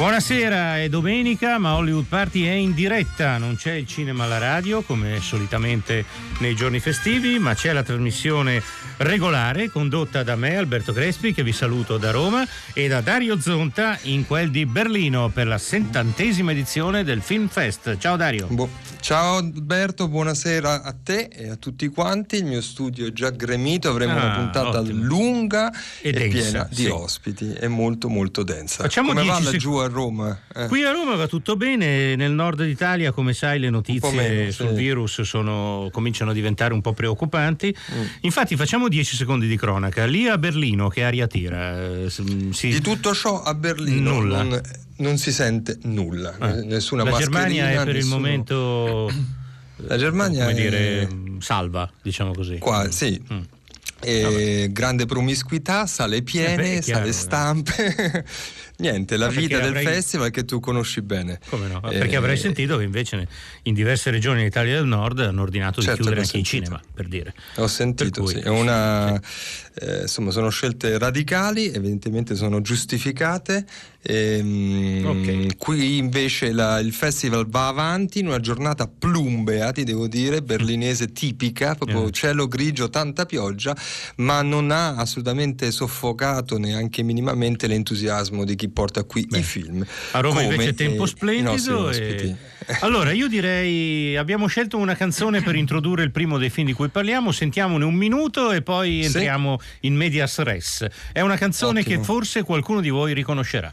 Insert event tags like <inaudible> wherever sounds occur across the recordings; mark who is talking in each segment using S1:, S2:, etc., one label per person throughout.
S1: Buonasera, è domenica, ma Hollywood Party è in diretta, non c'è il cinema alla radio come solitamente nei giorni festivi, ma c'è la trasmissione regolare condotta da me, Alberto Crespi, che vi saluto da Roma, e da Dario Zonta in quel di Berlino per la settantesima edizione del Film Fest. Ciao Dario.
S2: Bo- Ciao Alberto, buonasera a te e a tutti quanti. Il mio studio è già gremito, avremo
S1: Ah,
S2: una puntata
S1: ottimo.
S2: lunga
S1: E
S2: e,
S1: densa,
S2: piena
S1: sì.
S2: di ospiti e molto molto densa.
S1: Facciamo
S2: Come va
S1: 10
S2: laggiù
S1: sec-
S2: a Roma? Eh.
S1: Qui a Roma va tutto bene, nel nord d'Italia come sai le notizie
S2: meno,
S1: sul
S2: sì.
S1: virus sono- cominciano a diventare un po' preoccupanti.
S2: Mm.
S1: Infatti facciamo 10 secondi di cronaca. Lì a Berlino che aria tira? Eh, si-
S2: Di tutto ciò a Berlino
S1: Nulla.
S2: Non, non si sente nulla,
S1: Eh.
S2: nessuna
S1: La Germania è per il momento <clears throat>
S2: La Germania
S1: come
S2: è-
S1: dire salva, diciamo così.
S2: Qua, sì.
S1: Mm.
S2: E grande promiscuità, sale
S1: Eh
S2: piene,
S1: beh, chiaro,
S2: sale stampe. <laughs> Niente, la vita del festival che tu conosci bene.
S1: Come no?
S2: Eh,
S1: Perché avrei sentito che invece in diverse regioni d'Italia del Nord hanno ordinato
S2: Certo
S1: di chiudere anche i
S2: sentito.
S1: cinema, per dire.
S2: Ho sentito,
S1: cui-
S2: sì. È una, eh, insomma, sono scelte radicali, evidentemente sono giustificate. Ehm,
S1: Ok.
S2: Qui invece la- il festival va avanti in una giornata plumbea, ti devo dire, berlinese tipica, proprio
S1: Eh.
S2: cielo grigio, tanta pioggia, ma non ha assolutamente soffocato neanche minimamente l'entusiasmo di chi porta qui i film.
S1: A Roma
S2: come,
S1: invece tempo
S2: eh,
S1: splendido. e-. Allora, io direi abbiamo scelto una canzone per <laughs> introdurre il primo dei film di cui parliamo, sentiamone un minuto e poi
S2: Sì.
S1: entriamo in medias res. È una canzone
S2: Ottimo.
S1: che forse qualcuno di voi riconoscerà.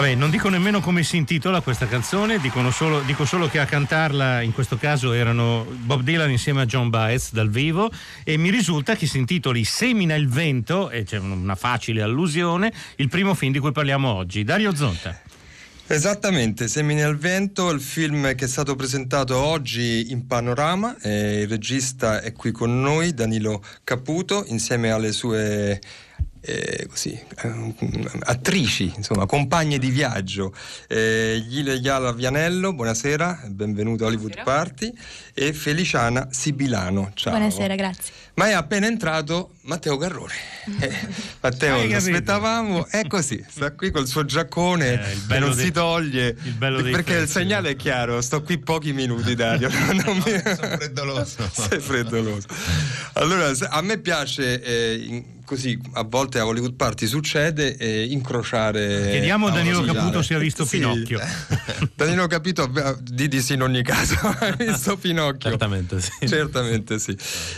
S1: Vabbè, non dico nemmeno come si intitola questa canzone, solo- dico solo che a cantarla in questo caso erano Bob Dylan insieme a John Baez dal vivo e mi risulta che si intitoli Semina il vento, e c'è una facile allusione, il primo film di cui parliamo oggi. Dario Zonta.
S2: Esattamente, Semini al vento, il film che è stato presentato oggi in panorama, eh, il regista è qui con noi, Danilo Caputo, insieme alle sue eh, così, eh, attrici, insomma, compagne di viaggio. Eh, Yala Vianello, buonasera, benvenuto a Hollywood
S3: Buonasera.
S2: Party, e Feliciana Sibilano, ciao.
S4: Buonasera, grazie.
S2: Ma è appena entrato Matteo Garrone. <laughs> Eh, Matteo, lo aspettavamo, è così, sta qui col suo giaccone
S1: Eh,
S2: non
S1: dei-
S2: si toglie.
S1: il bello
S2: perché il segnale è chiaro, sto qui pochi minuti, Dario. <laughs> <laughs> non mi-
S5: sono freddoloso.
S2: Sei freddoloso. Allora, a me piace eh, in- così, a volte a Hollywood Party succede eh, incrociare.
S1: Chiediamo a Danilo Caputo se ha visto
S2: Sì.
S1: Pinocchio. <laughs>
S2: Danilo Capito, di di sì in ogni caso, <laughs> hai visto Pinocchio?
S6: Certamente sì.
S2: Certamente sì.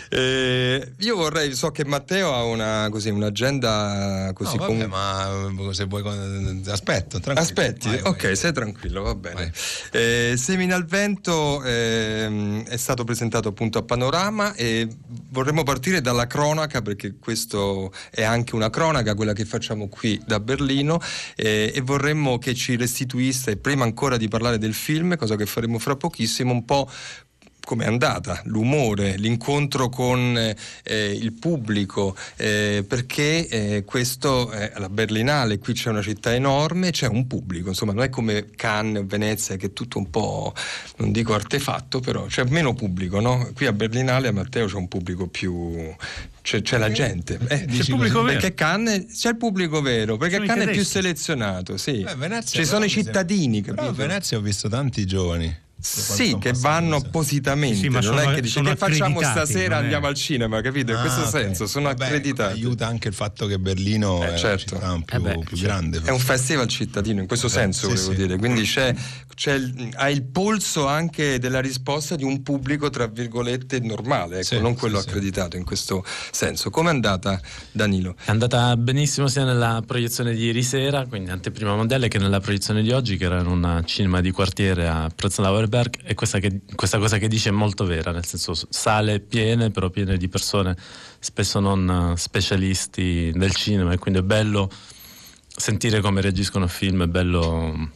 S2: Eh, io vorrei, so che Matteo ha una, così, un'agenda così
S5: No, vabbè,
S2: con-
S5: ma se vuoi con- aspetto, tranquillo.
S2: Aspetti,
S5: Vai,
S2: ok,
S5: vai.
S2: sei tranquillo, va bene. Eh, Semina al vento ehm, è stato presentato appunto a Panorama e vorremmo partire dalla cronaca perché questo è anche una cronaca, quella che facciamo qui da Berlino eh, e vorremmo che ci restituisse, prima ancora di parlare del film, cosa che faremo fra pochissimo, un po' come è andata, l'umore, l'incontro con eh, il pubblico, eh, perché eh, questo è la Berlinale, qui c'è una città enorme, c'è un pubblico, insomma non è come Cannes o Venezia che è tutto un po', non dico artefatto, però c'è meno pubblico, no? Qui a Berlinale a Matteo c'è un pubblico più... C'è, c'è la gente, Eh,
S1: C'è il pubblico vero.
S2: perché Cannes c'è il pubblico vero, perché
S1: Sono
S2: Cannes è più selezionato, sì.
S5: Beh, Venezia
S2: Ci sono i
S5: mi sembra-
S2: cittadini,
S5: Però a? Venezia ho visto tanti giovani.
S2: Sì, che vanno appositamente,
S1: Sì, ma
S2: non
S1: sono-
S2: è che dice che facciamo stasera
S1: è-
S2: andiamo al cinema, capito? In
S5: Ah,
S2: questo
S5: ok.
S2: senso sono
S5: Vabbè,
S2: accreditati.
S5: Aiuta anche il fatto che Berlino
S2: Eh,
S5: è
S2: certo.
S5: città più,
S1: Eh beh,
S5: più
S1: certo.
S5: grande.
S2: È un festival cittadino, in questo
S5: Eh,
S2: senso
S5: sì,
S2: volevo
S5: sì.
S2: dire, quindi c'è, c'è il- ha il polso anche della risposta di un pubblico tra virgolette normale, ecco,
S5: Sì,
S2: non quello
S5: sì, sì.
S2: accreditato in questo senso. Com'è andata Danilo?
S6: È andata benissimo sia nella proiezione di ieri sera, quindi anteprima mondiale, che nella proiezione di oggi, che era in un cinema di quartiere a Prenzlauer Berg. E questa, che- questa cosa che dice è molto vera, nel senso sale piene, però piene di persone spesso non eh, specialisti del cinema, e quindi è bello sentire come reagiscono a film, è bello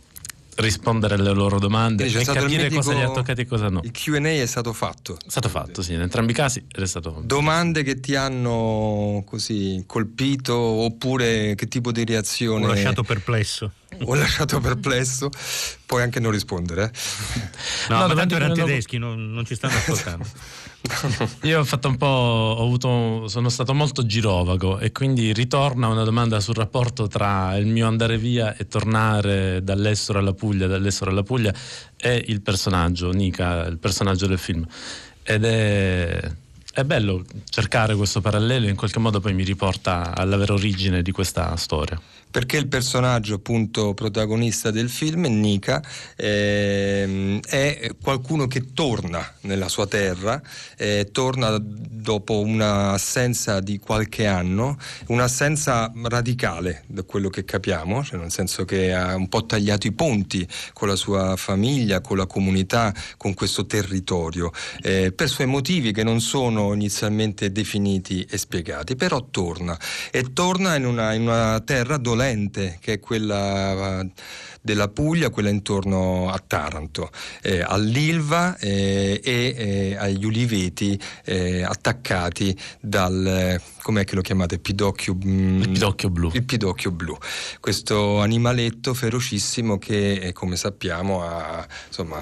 S6: rispondere alle loro domande
S2: Quindi
S6: e capire cosa li
S2: mitico-
S6: ha toccati e cosa no.
S2: Il Q&A è stato fatto.
S6: È stato fatto, sì, in entrambi i casi ed è stato
S2: Domande che ti hanno così colpito oppure che tipo di reazione
S1: Ho lasciato perplesso.
S2: Ho lasciato perplesso? Puoi anche non rispondere. eh?
S1: No,
S6: No,
S1: ma
S6: davanti
S1: tanto erano tedeschi, non, non ci stanno ascoltando. <laughs>
S6: Io ho fatto un po', ho avuto, sono stato molto girovago e quindi ritorna una domanda sul rapporto tra il mio andare via e tornare dall'estero alla Puglia, dall'estero alla Puglia e il personaggio, Nika, il personaggio del film. Ed è, è bello cercare questo parallelo, in qualche modo poi mi riporta alla vera origine di questa storia.
S2: Perché il personaggio appunto protagonista del film, Nika, ehm, è qualcuno che torna nella sua terra, eh, torna dopo un'assenza di qualche anno, un'assenza radicale da quello che capiamo, cioè nel senso che ha un po' tagliato i ponti con la sua famiglia, con la comunità, con questo territorio, eh, per suoi motivi che non sono inizialmente definiti e spiegati, però torna. E torna in una, in una terra dolente che è quella della Puglia, quella intorno a Taranto, eh, all'Ilva eh, e eh, agli uliveti eh, attaccati dal, eh, com'è che lo chiamate, pidocchio, mm,
S6: Il pidocchio blu.
S2: il pidocchio blu, questo animaletto ferocissimo che, come sappiamo, ha, insomma,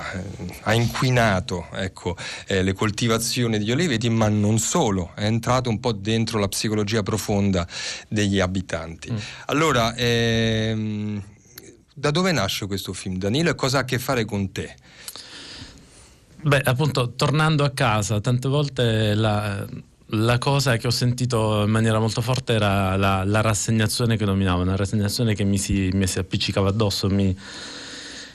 S2: ha inquinato ecco, le coltivazioni degli oliveti, ma non solo, è entrato un po' dentro la psicologia profonda degli abitanti.
S6: Mm.
S2: Allora, ehm, da dove nasce questo film, Danilo, e cosa ha a che fare con te?
S6: Beh, appunto, tornando a casa, tante volte la, la cosa che ho sentito in maniera molto forte era la, la rassegnazione che dominava, una rassegnazione che mi si, mi si appiccicava addosso, mi,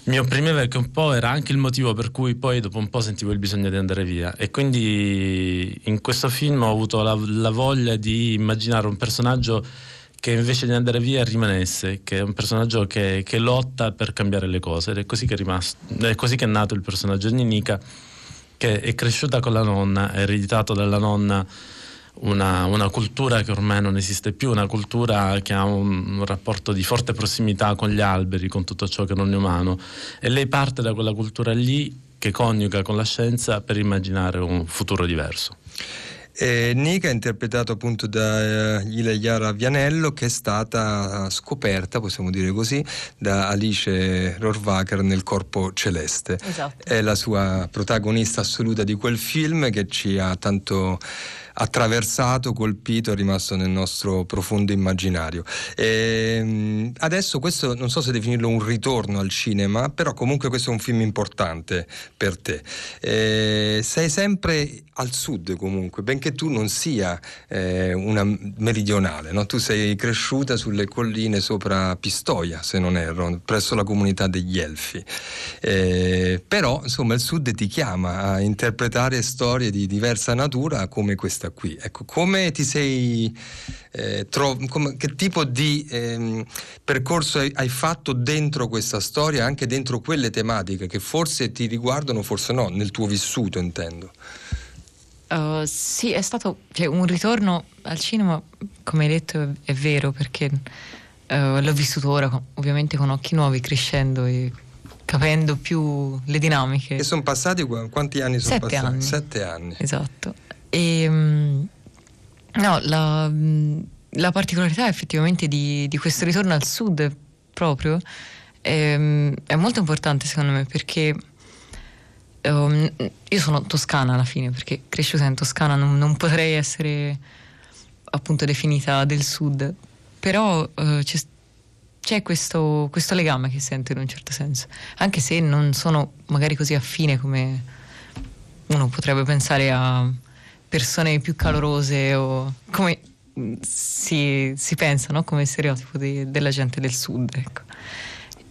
S6: mi opprimeva che un po' era anche il motivo per cui poi dopo un po' sentivo il bisogno di andare via. E quindi in questo film ho avuto la, la voglia di immaginare un personaggio che invece di andare via rimanesse, che è un personaggio che, che lotta per cambiare le cose ed è così che è rimasto, è così che è nato il personaggio di Nika, che è cresciuta con la nonna, ha ereditato dalla nonna una, una cultura che ormai non esiste più, una cultura che ha un, un rapporto di forte prossimità con gli alberi, con tutto ciò che non è umano e lei parte da quella cultura lì che coniuga con la scienza per immaginare un futuro diverso.
S2: E Nika è interpretato appunto da eh, Ileana Vianello che è stata scoperta, possiamo dire così, da Alice Rohrwacher nel Corpo Celeste.
S3: Esatto.
S2: È la sua protagonista assoluta di quel film che ci ha tanto attraversato, colpito, è rimasto nel nostro profondo immaginario. E, adesso questo non so se definirlo un ritorno al cinema, però comunque questo è un film importante per te. E, sei sempre al sud comunque, benché tu non sia eh, una meridionale, no? tu sei cresciuta sulle colline sopra Pistoia, se non erro, presso la comunità degli Elfi. Eh, però insomma il sud ti chiama a interpretare storie di diversa natura come questa qui. Ecco, come ti sei eh, tro- come, che tipo di ehm, percorso hai, hai, fatto dentro questa storia, anche dentro quelle tematiche che forse ti riguardano, forse no, nel tuo vissuto intendo.
S3: Uh, sì, è stato cioè, un ritorno al cinema, come hai detto, è, è vero perché uh, l'ho vissuto ora, ovviamente con occhi nuovi, crescendo e capendo più le dinamiche.
S2: E sono passati quanti anni sono
S3: Sette
S2: passati?
S3: Anni.
S2: Sette anni.
S3: Esatto. E, um, no, la, la, particolarità effettivamente di, di, questo ritorno al sud proprio è, è molto importante secondo me perché um, io sono toscana alla fine perché cresciuta in Toscana non, non potrei essere appunto definita del sud, però uh, c'è, c'è questo, questo, legame che sento in un certo senso, anche se non sono magari così affine come uno potrebbe pensare a persone più calorose o come si, si pensa no? come stereotipo di, della gente del sud. Ecco.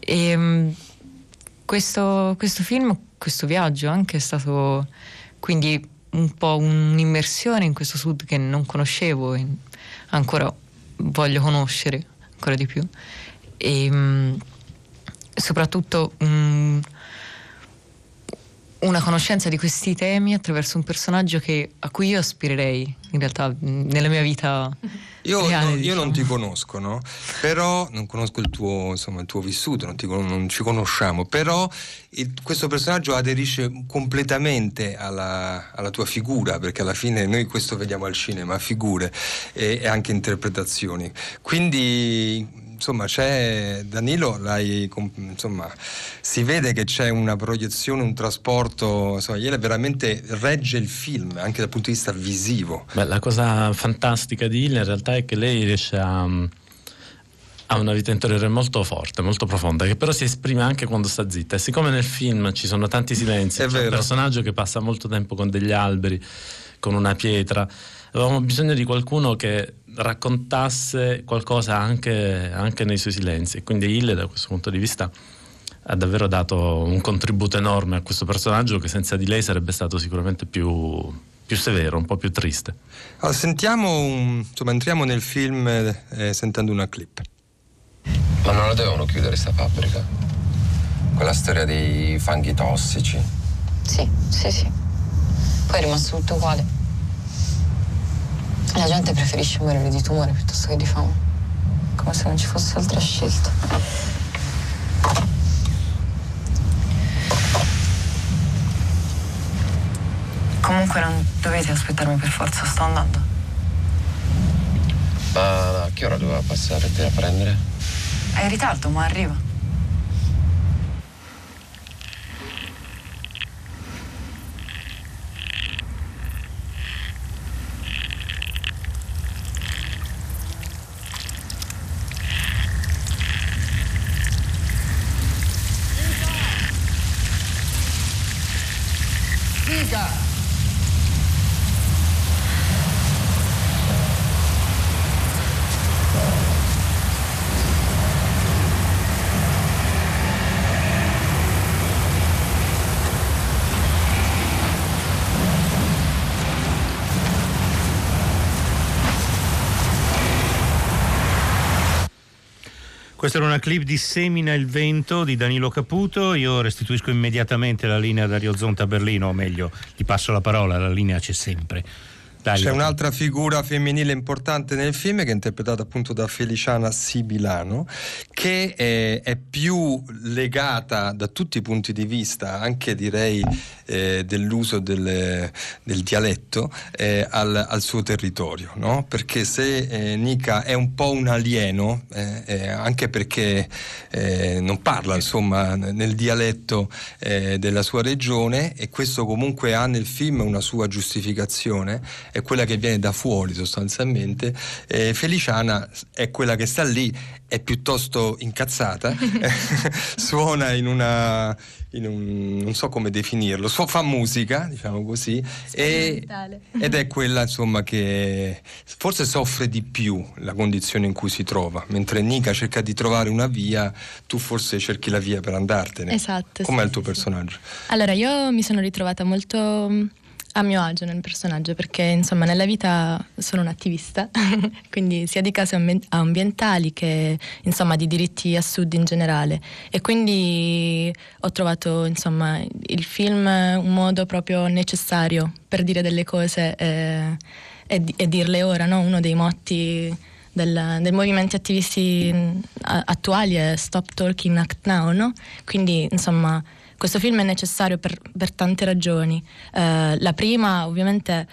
S3: E, um, questo, questo film questo viaggio anche è stato quindi un po' un'immersione in questo sud che non conoscevo e ancora voglio conoscere ancora di più e mh, soprattutto mh, una conoscenza di questi temi attraverso un personaggio che, a cui io aspirerei in realtà nella mia vita
S2: io,
S3: reale,
S2: no, io
S3: diciamo.
S2: non ti conosco, no? Però non conosco il tuo, insomma, il tuo vissuto, non, ti, non, ci conosciamo, però il, questo personaggio aderisce completamente alla, alla, tua figura, perché alla fine noi questo vediamo al cinema, figure e, e anche interpretazioni. Quindi insomma c'è Danilo insomma si vede che c'è una proiezione un trasporto insomma ieri veramente regge il film anche dal punto di vista visivo
S6: Beh, la cosa fantastica di Ile in realtà è che lei riesce a ha una vita interiore molto forte, molto profonda, che però si esprime anche quando sta zitta. E siccome nel film ci sono tanti silenzi,
S2: È
S6: c'è
S2: vero.
S6: un personaggio che passa molto tempo con degli alberi, con una pietra, avevamo bisogno di qualcuno che raccontasse qualcosa anche, anche nei suoi silenzi. Quindi Ille da questo punto di vista ha davvero dato un contributo enorme a questo personaggio che senza di lei sarebbe stato sicuramente più, più severo, un po' più triste.
S2: allora, sentiamo un- insomma entriamo nel film eh, sentendo una clip
S4: Ma non la devono chiudere sta fabbrica? Quella storia dei fanghi tossici.
S7: Sì, sì, sì. Poi è rimasto tutto uguale. La gente preferisce morire di tumore piuttosto che di fame. Come se non ci fosse altra scelta. Comunque non dovete aspettarmi per forza, sto andando.
S4: Ma a che ora doveva passare te a prendere?
S7: È in ritardo, ma arriva.
S1: Questa era una clip di Semina il vento di Danilo Caputo. Io restituisco immediatamente la linea da Rio Zonta a Berlino, o meglio, gli passo la parola, la linea c'è sempre.
S2: C'è un'altra figura femminile importante nel film che è interpretata appunto da Feliciana Sibilano, che è, è più legata da tutti i punti di vista, anche direi eh, dell'uso del, del dialetto, eh, al, al suo territorio, no? Perché se eh, Nika è un po' un alieno, eh, eh, anche perché eh, non parla insomma nel dialetto eh, della sua regione e questo comunque ha nel film una sua giustificazione, è quella che viene da fuori sostanzialmente. Eh, Feliciana è quella che sta lì, è piuttosto incazzata, <laughs> suona in una in un, non so come definirlo, so, fa musica, diciamo così, e, ed è quella insomma che forse soffre di più la condizione in cui si trova, mentre Nika cerca di trovare una via, tu forse cerchi la via per andartene.
S8: Esatto.
S2: Com'è
S8: sì,
S2: il tuo
S8: sì,
S2: personaggio?
S8: Allora, io mi sono ritrovata molto mm, a mio agio nel personaggio perché insomma nella vita sono un'attivista, <laughs> quindi sia di case ambi- ambientali che insomma di diritti a sud in generale e quindi ho trovato insomma il film un modo proprio necessario per dire delle cose eh, e, e dirle ora, no? uno dei motti del, dei movimenti attivisti a- attuali è Stop Talking Act Now, no? quindi insomma questo film è necessario per, per tante ragioni. Eh, la prima, ovviamente,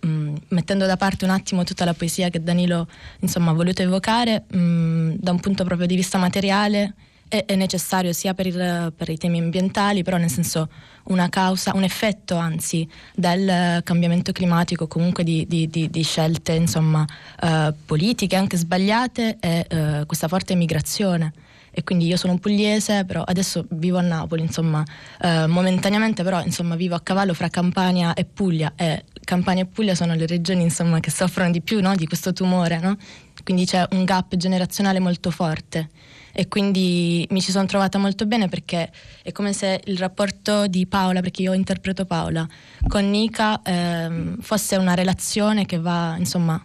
S8: mh, mettendo da parte un attimo tutta la poesia che Danilo insomma, ha voluto evocare, mh, da un punto proprio di vista materiale, è, è necessario sia per, il- per i temi ambientali, però nel senso una causa, un effetto anzi del cambiamento climatico, comunque di, di- di- di scelte insomma, eh, politiche anche sbagliate e eh, questa forte migrazione e quindi io sono pugliese, però adesso vivo a Napoli, insomma, eh, momentaneamente però insomma vivo a cavallo fra Campania e Puglia e Campania e Puglia sono le regioni insomma che soffrono di più no, di questo tumore, no? Quindi c'è un gap generazionale molto forte e quindi mi ci sono trovata molto bene perché è come se il rapporto di Paola, perché io interpreto Paola, con Nika ehm, fosse una relazione che va insomma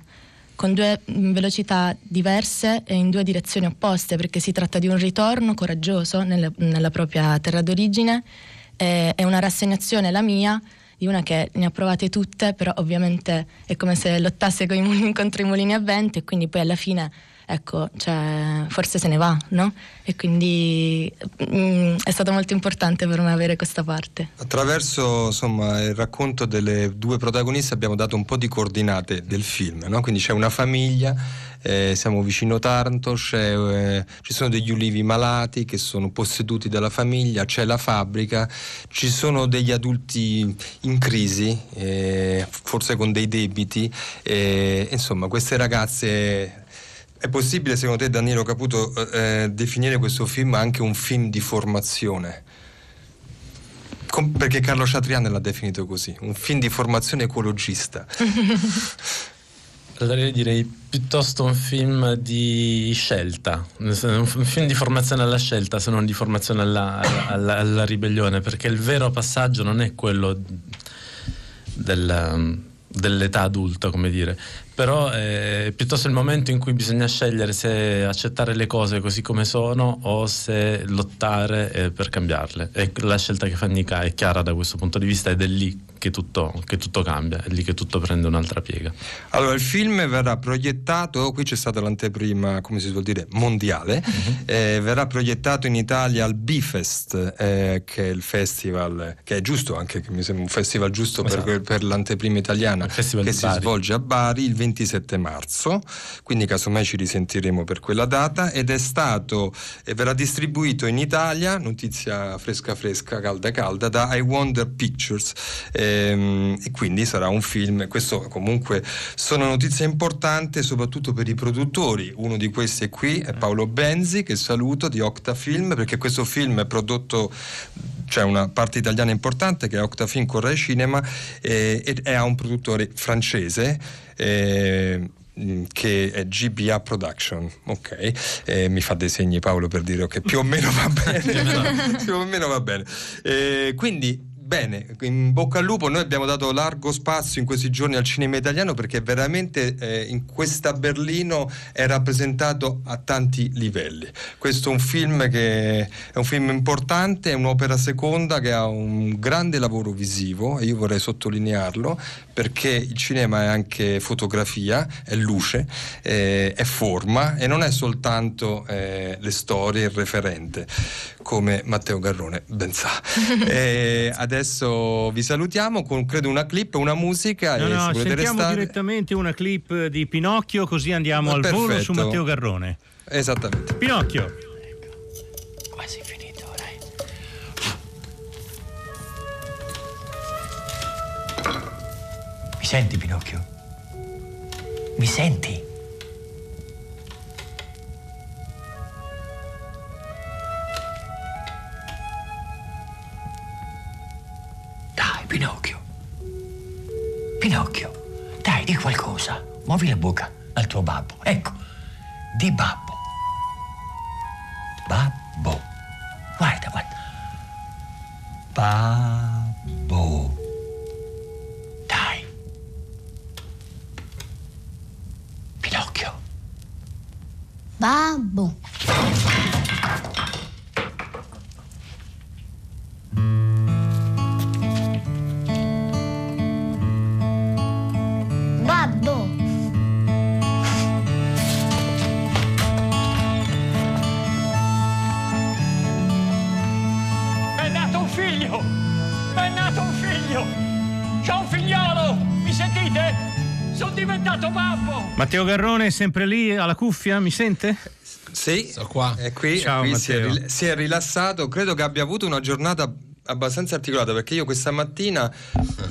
S8: con due mm, velocità diverse e in due direzioni opposte, perché si tratta di un ritorno coraggioso nelle- nella propria terra d'origine. E, e una rassegnazione, la mia, di una che ne ha provate tutte, però ovviamente è come se lottasse con i <laughs> contro i mulini a vento e quindi poi alla fine, ecco, cioè, forse se ne va, no? E quindi mm, è stato molto importante per me avere questa parte.
S2: Attraverso insomma, il racconto delle due protagoniste abbiamo dato un po' di coordinate del film, no? quindi c'è una famiglia, eh, siamo vicino Taranto, eh, ci sono degli ulivi malati che sono posseduti dalla famiglia, c'è la fabbrica, ci sono degli adulti in crisi, eh, forse con dei debiti, eh, insomma queste ragazze... È possibile secondo te Danilo Caputo eh, definire questo film anche un film di formazione? Com- perché Carlo Ciatriano l'ha definito così, un film di formazione ecologista.
S6: Io direi piuttosto un film di scelta, un film di formazione alla scelta se non di formazione alla- alla- alla ribellione, perché il vero passaggio non è quello del- dell'età adulta, come dire, però è piuttosto il momento in cui bisogna scegliere se accettare le cose così come sono o se lottare eh, per cambiarle. E la scelta che fa Nika è chiara da questo punto di vista ed è lì che tutto, che tutto cambia, è lì che tutto prende un'altra piega.
S2: Allora, il film verrà proiettato, qui c'è stata l'anteprima, come si suol dire, mondiale, eh, verrà proiettato in Italia al Bifest, eh, che è il festival, che è giusto anche, che mi sembra un festival giusto per,
S6: Esatto.
S2: per l'anteprima italiana, che si svolge a Bari il 27 marzo, quindi casomai ci risentiremo per quella data, ed è stato, e verrà distribuito in Italia, notizia fresca fresca, calda calda, da I Wonder Pictures, ehm, e quindi sarà un film, questo comunque sono notizie importanti soprattutto per i produttori, uno di questi è qui, è Paolo Benzi, che saluto, di Octafilm, perché questo film è prodotto c'è una parte italiana importante che è Octafilm Corrai Cinema eh, ed è un produttore francese eh, che è GBA Production, ok? Eh, mi fa dei segni Paolo per dire che più o meno va <laughs> bene. più o meno va bene. Eh, quindi bene, in bocca al lupo, noi abbiamo dato largo spazio in questi giorni al cinema italiano perché veramente eh, in questa Berlino è rappresentato a tanti livelli. Questo è un film che è un film importante, è un'opera seconda che ha un grande lavoro visivo e io vorrei sottolinearlo perché il cinema è anche fotografia, è luce, eh, è forma e non è soltanto eh, le storie, il referente, come Matteo Garrone ben sa. <laughs> Eh, adesso vi salutiamo con credo una clip, una musica
S1: No,
S2: e
S1: no, sentiamo
S2: restare...
S1: direttamente una clip di Pinocchio così andiamo al volo
S2: Perfetto.
S1: su Matteo Garrone.
S2: Esattamente.
S1: Pinocchio.
S9: Quasi finito, dai. Mi senti, Pinocchio? Mi senti? Pinocchio. Pinocchio, dai, di qualcosa. Muovi la bocca al tuo babbo. Ecco, di babbo.
S1: Matteo Garrone è sempre lì alla cuffia, mi sente?
S2: Sì, è qui,
S1: Ciao,
S2: è qui si, è, si è rilassato, credo che abbia avuto una giornata abbastanza articolata perché io questa mattina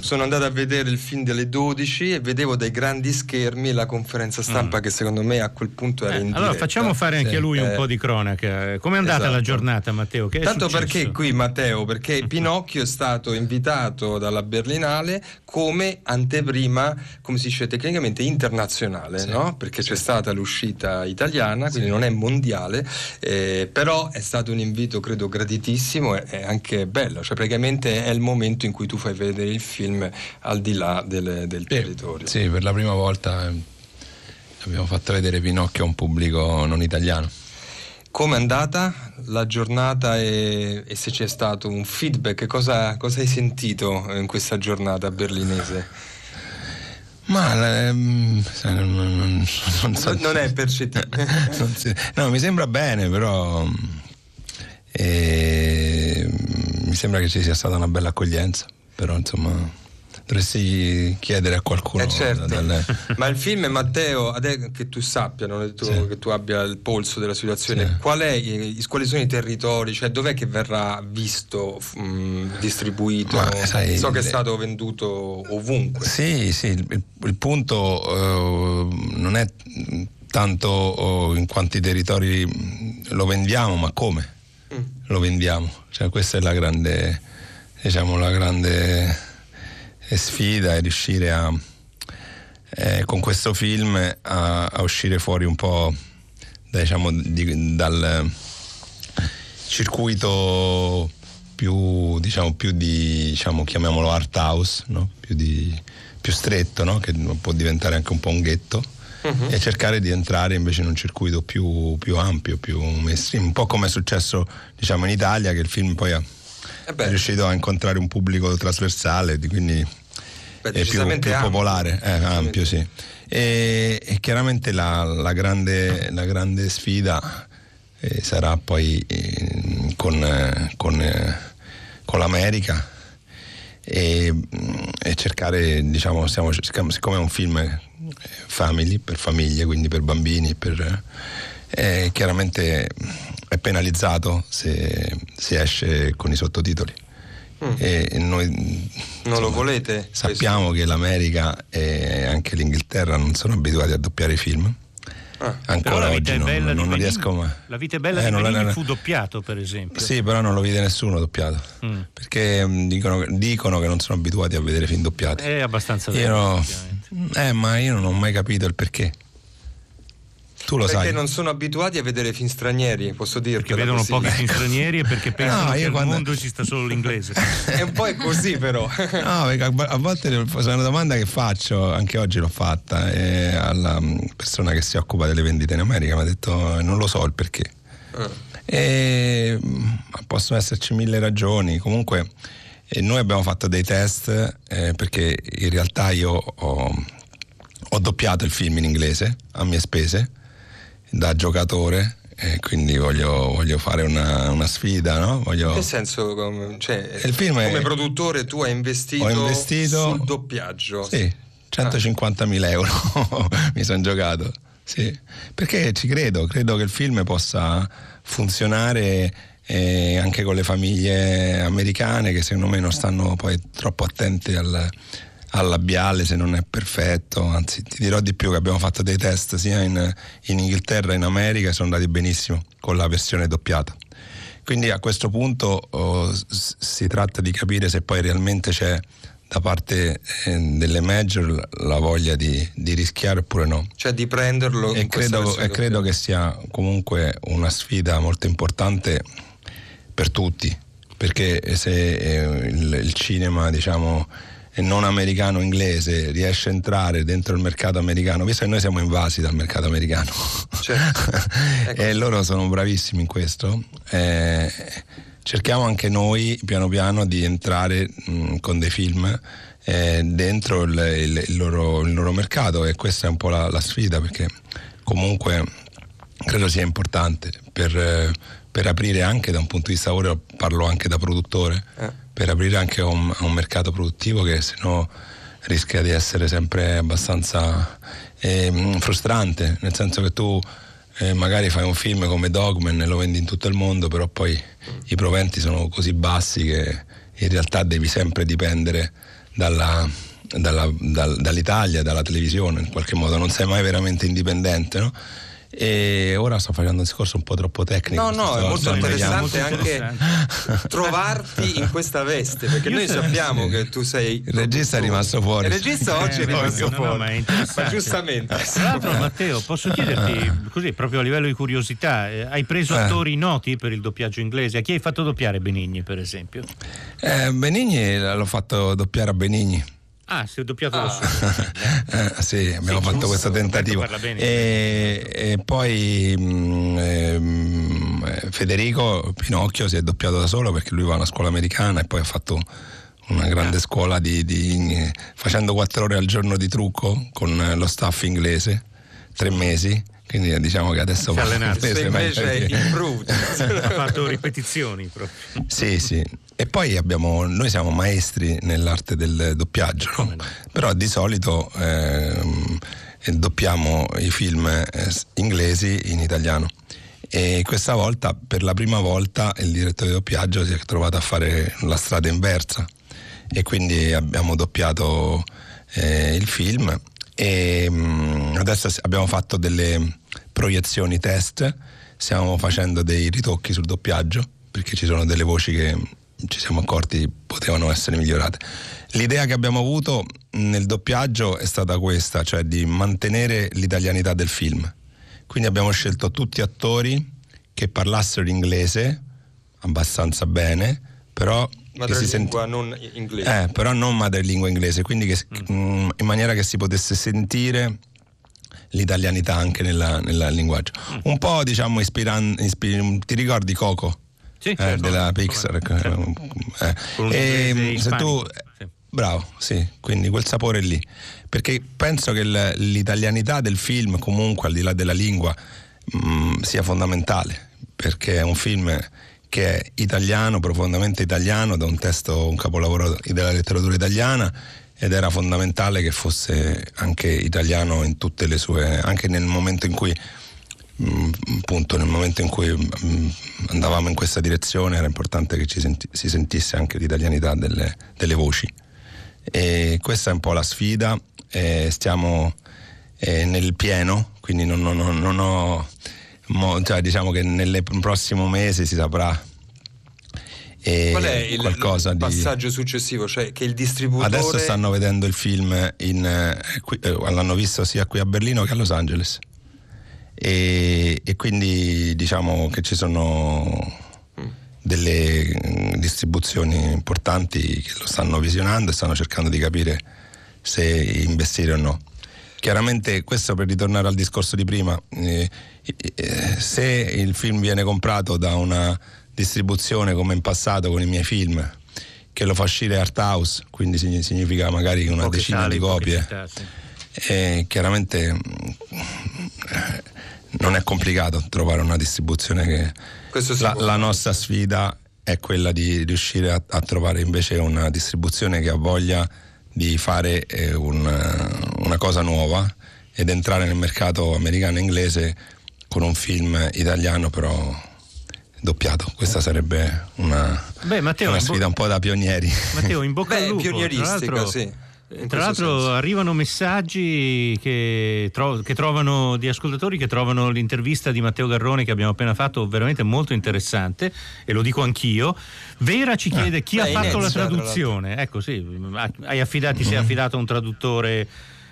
S2: sono andato a vedere il film delle 12 e vedevo dai grandi schermi la conferenza stampa che secondo me a quel punto era in
S1: Mm. Eh, allora
S2: diretta.
S1: facciamo fare anche
S2: Sì.
S1: a lui un
S2: Eh,
S1: po' di cronaca. Com'è andata
S2: Esatto.
S1: la giornata, Matteo? Che è
S2: Tanto perché qui Matteo? Perché <laughs> Pinocchio è stato invitato dalla Berlinale come anteprima, come si dice tecnicamente, internazionale, no? Perché c'è stata l'uscita italiana, quindi non è mondiale, eh, però è stato un invito credo graditissimo e anche bello, cioè praticamente è il momento in cui tu fai vedere il film al di là del, del territorio.
S5: Sì, per la prima volta eh, abbiamo fatto vedere Pinocchio a un pubblico non italiano.
S2: Come è andata la giornata e, e se c'è stato un feedback, cosa, cosa hai sentito in questa giornata berlinese?
S5: Ma ehm, non, non- non- so-
S2: Non è percettibile. <laughs>
S5: no, mi sembra bene, però mm, eh, mi sembra che ci sia stata una bella accoglienza. Però insomma dovresti chiedere a qualcuno.
S2: Eh certo,
S5: dalle- <laughs>
S2: ma il film Matteo, che tu sappia, tu-
S5: Sì.
S2: che tu abbia il polso della situazione,
S5: Sì.
S2: qual è, quali sono i territori, cioè dov'è che verrà visto, mh, distribuito?
S5: Ma, sai,
S2: so che è stato venduto ovunque.
S5: Sì, sì, il, il- punto eh, non è tanto oh, in quanti territori mm, lo vendiamo, ma come
S2: Mm.
S5: lo vendiamo. Cioè, questa è la grande, diciamo, la grande eh, sfida, è riuscire a, eh, con questo film a, a uscire fuori un po' diciamo, di- dal circuito più, diciamo, più di, diciamo, chiamiamolo art house, no? più, di- più stretto, no? che può diventare anche un po' un ghetto,
S2: Mhm.
S5: e cercare di entrare invece in un circuito più, più ampio, più mainstream, un po' come è successo diciamo, in Italia, che il film poi ha,
S2: Eh
S5: è riuscito a incontrare un pubblico trasversale, di- quindi
S2: Beh,
S5: è più, più popolare, eh, ampio sì. E, e chiaramente la, la grande, la grande sfida eh, sarà poi eh, con, eh, con, con l'America e, mm, e cercare, diciamo, stiamo, siccome è un film eh, family, per famiglie, quindi per bambini, per, eh, chiaramente è penalizzato se, se esce con i sottotitoli.
S2: Mm.
S5: E noi
S2: Non lo volete?
S5: Sappiamo che l'America e anche l'Inghilterra non sono abituati a doppiare i film.
S2: Ah.
S5: Ancora oggi non, non
S1: Benigni-
S5: riesco mai.
S1: La vita è bella
S5: Eh,
S1: di
S5: non la-
S1: Benigni fu doppiato, per esempio.
S5: Sì, però non lo vede nessuno doppiato.
S1: Mm.
S5: Perché mh, dicono, dicono che non sono abituati a vedere film doppiati.
S1: È abbastanza vero. effettivamente.
S5: eh, ma io non ho mai capito il perché. Tu lo
S2: perché
S5: sai.
S2: non sono abituati a vedere film stranieri, posso dirti.
S1: Perché vedono pochi film stranieri e perché <laughs> pensano
S5: No,
S1: che
S5: quando-
S1: mondo ci sta solo l'inglese. <laughs>
S2: È un po' è così però. <laughs>
S5: No, perché a volte è una domanda che faccio, anche oggi l'ho fatta, eh, alla mm, persona che si occupa delle vendite in America, mi ha detto non lo so il perché. E, mm, possono esserci mille ragioni, comunque eh, noi abbiamo fatto dei test eh, perché in realtà io ho, ho doppiato il film in inglese a mie spese da giocatore. E quindi voglio, voglio fare una, una sfida, no? Voglio...
S2: Che senso? come- Cioè,
S5: Il film è-
S2: come produttore tu hai investito,
S5: investito-
S2: sul doppiaggio.
S5: Sì, 150.000 euro <laughs> mi sono giocato. Sì, perché ci credo, credo che il film possa funzionare eh, anche con le famiglie americane che secondo me non stanno poi troppo attente al, al labiale se non è perfetto, anzi ti dirò di più che abbiamo fatto dei test sia in, in Inghilterra che in America e sono andati benissimo con la versione doppiata. Quindi a questo punto oh, si tratta di capire se poi realmente c'è da parte eh, delle major la voglia di, di rischiare oppure no.
S2: Cioè di prenderlo
S5: E credo, e credo che sia comunque una sfida molto importante per tutti, perché se eh, il, il cinema, diciamo, non americano inglese riesce a entrare dentro il mercato americano, visto che noi siamo invasi dal mercato americano. <laughs> E loro sono bravissimi in questo, eh, cerchiamo anche noi piano piano di entrare mh, con dei film eh, dentro il, il- il loro, il loro mercato. E questa è un po' la, la sfida perché comunque credo sia importante per, eh, per aprire anche da un punto di vista ora parlo anche da produttore per aprire anche un, un mercato produttivo che se no rischia di essere sempre abbastanza ehm, frustrante nel senso che tu eh, magari fai un film come Dogman e lo vendi in tutto il mondo però poi i proventi sono così bassi che in realtà devi sempre dipendere dalla, dalla- dal- dall'Italia, dalla televisione in qualche modo, non sei mai veramente indipendente, no? E ora sto facendo un discorso un po' troppo tecnico.
S2: No, no, è molto interessante
S5: invecchiando.
S2: anche trovarti in questa veste, perché
S5: Io
S2: noi sappiamo che tu sei
S5: Il regista è rimasto fuori.
S2: Il regista oggi è
S1: Eh,
S2: rimasto
S1: no, no,
S2: fuori.
S1: ma è interessante.
S2: Ma giustamente.
S1: Tra l'altro, Matteo, posso chiederti, così proprio a livello di curiosità, eh, hai preso
S5: Eh.
S1: attori noti per il doppiaggio inglese? A chi hai fatto doppiare Benigni, per esempio?
S5: Eh, Benigni l'ho fatto doppiare a Benigni.
S1: Ah, si è doppiato da solo. <laughs>
S5: Eh, sì, abbiamo
S1: Sì,
S5: fatto
S1: giusto,
S5: questo tentativo.
S1: Roberto parla bene.
S5: E, e poi mm, ehm, eh, Federico Pinocchio si è doppiato da solo perché lui va a una scuola americana e poi ha fatto una grande
S1: Ah.
S5: scuola di, di- facendo quattro ore al giorno di trucco con eh, lo staff inglese, tre mesi. Quindi diciamo che adesso
S1: Si è allenato. Se invece improved. <laughs> Ha fatto ripetizioni proprio.
S5: sì, sì. E poi abbiamo, noi siamo maestri nell'arte del doppiaggio, no? però di solito ehm, eh, doppiamo i film eh, inglesi in italiano. E questa volta, per la prima volta, il direttore di doppiaggio si è trovato a fare la strada inversa e quindi abbiamo doppiato eh, il film e mm, adesso abbiamo fatto delle proiezioni test, stiamo facendo dei ritocchi sul doppiaggio perché ci sono delle voci che ci siamo accorti potevano essere migliorate. L'idea che abbiamo avuto nel doppiaggio è stata questa, cioè di mantenere l'italianità del film. Quindi abbiamo scelto tutti attori che parlassero l'inglese abbastanza bene, però
S2: Madrelingua non inglese.
S5: eh, però non madrelingua inglese, quindi che- mm, in maniera che si potesse sentire l'italianità anche nella- nel linguaggio. Un po' diciamo ispirando, ti ricordi Coco?
S1: Sì,
S5: Eh,
S1: certo.
S5: della Pixar. eh,
S1: Con un
S5: e, mm, se tu
S1: ispanico,
S5: Bravo, sì, quindi quel sapore lì. Perché penso che l'italianità del film, comunque, al di là della lingua, mm, sia fondamentale. Perché è un film che è italiano, profondamente italiano, da un testo, un capolavoro della letteratura italiana ed era fondamentale che fosse anche italiano in tutte le sue, anche nel momento in cui mm, appunto nel momento in cui mm, andavamo in questa direzione era importante che ci senti- si sentisse anche l'italianità delle, delle voci. E questa è un po' la sfida stiamo eh, nel pieno quindi non, non- non- non ho mo- cioè, diciamo che nel prossimo mese si saprà eh,
S2: Qual è il, il
S5: di
S2: passaggio successivo? Cioè che il distributore
S5: Adesso stanno vedendo il film in, eh, qui- eh, l'hanno visto sia qui a Berlino che a Los Angeles e, e quindi diciamo che ci sono delle mm, distribuzioni importanti che lo stanno visionando e stanno cercando di capire se investire o no. Chiaramente questo per ritornare al discorso di prima, eh, eh, se il film viene comprato da una distribuzione come in passato con i miei film, che lo fa uscire art house, quindi sign- significa magari una
S1: Poche
S5: decina
S1: sale,
S5: di copie,
S1: città, sì.
S5: e chiaramente mm, eh, non è complicato trovare una distribuzione che la, la nostra sfida è quella di riuscire a, a trovare invece una distribuzione che ha voglia di fare eh, un- una cosa nuova ed entrare nel mercato americano e inglese con un film italiano però doppiato. Questa sarebbe una,
S1: Beh, Matteo,
S5: una sfida un po' da pionieri.
S1: Matteo, in bocca
S2: Beh,
S1: al lupo. l'altro,
S2: sì,
S1: eh, Tra l'altro
S2: senso.
S1: arrivano messaggi che, tro- che trovano di ascoltatori che trovano l'intervista di Matteo Garrone che abbiamo appena fatto veramente molto interessante e lo dico anch'io. Vera ci chiede chi
S2: Beh,
S1: ha fatto la traduzione. Ecco sì, hai affidati, sei affidato a un traduttore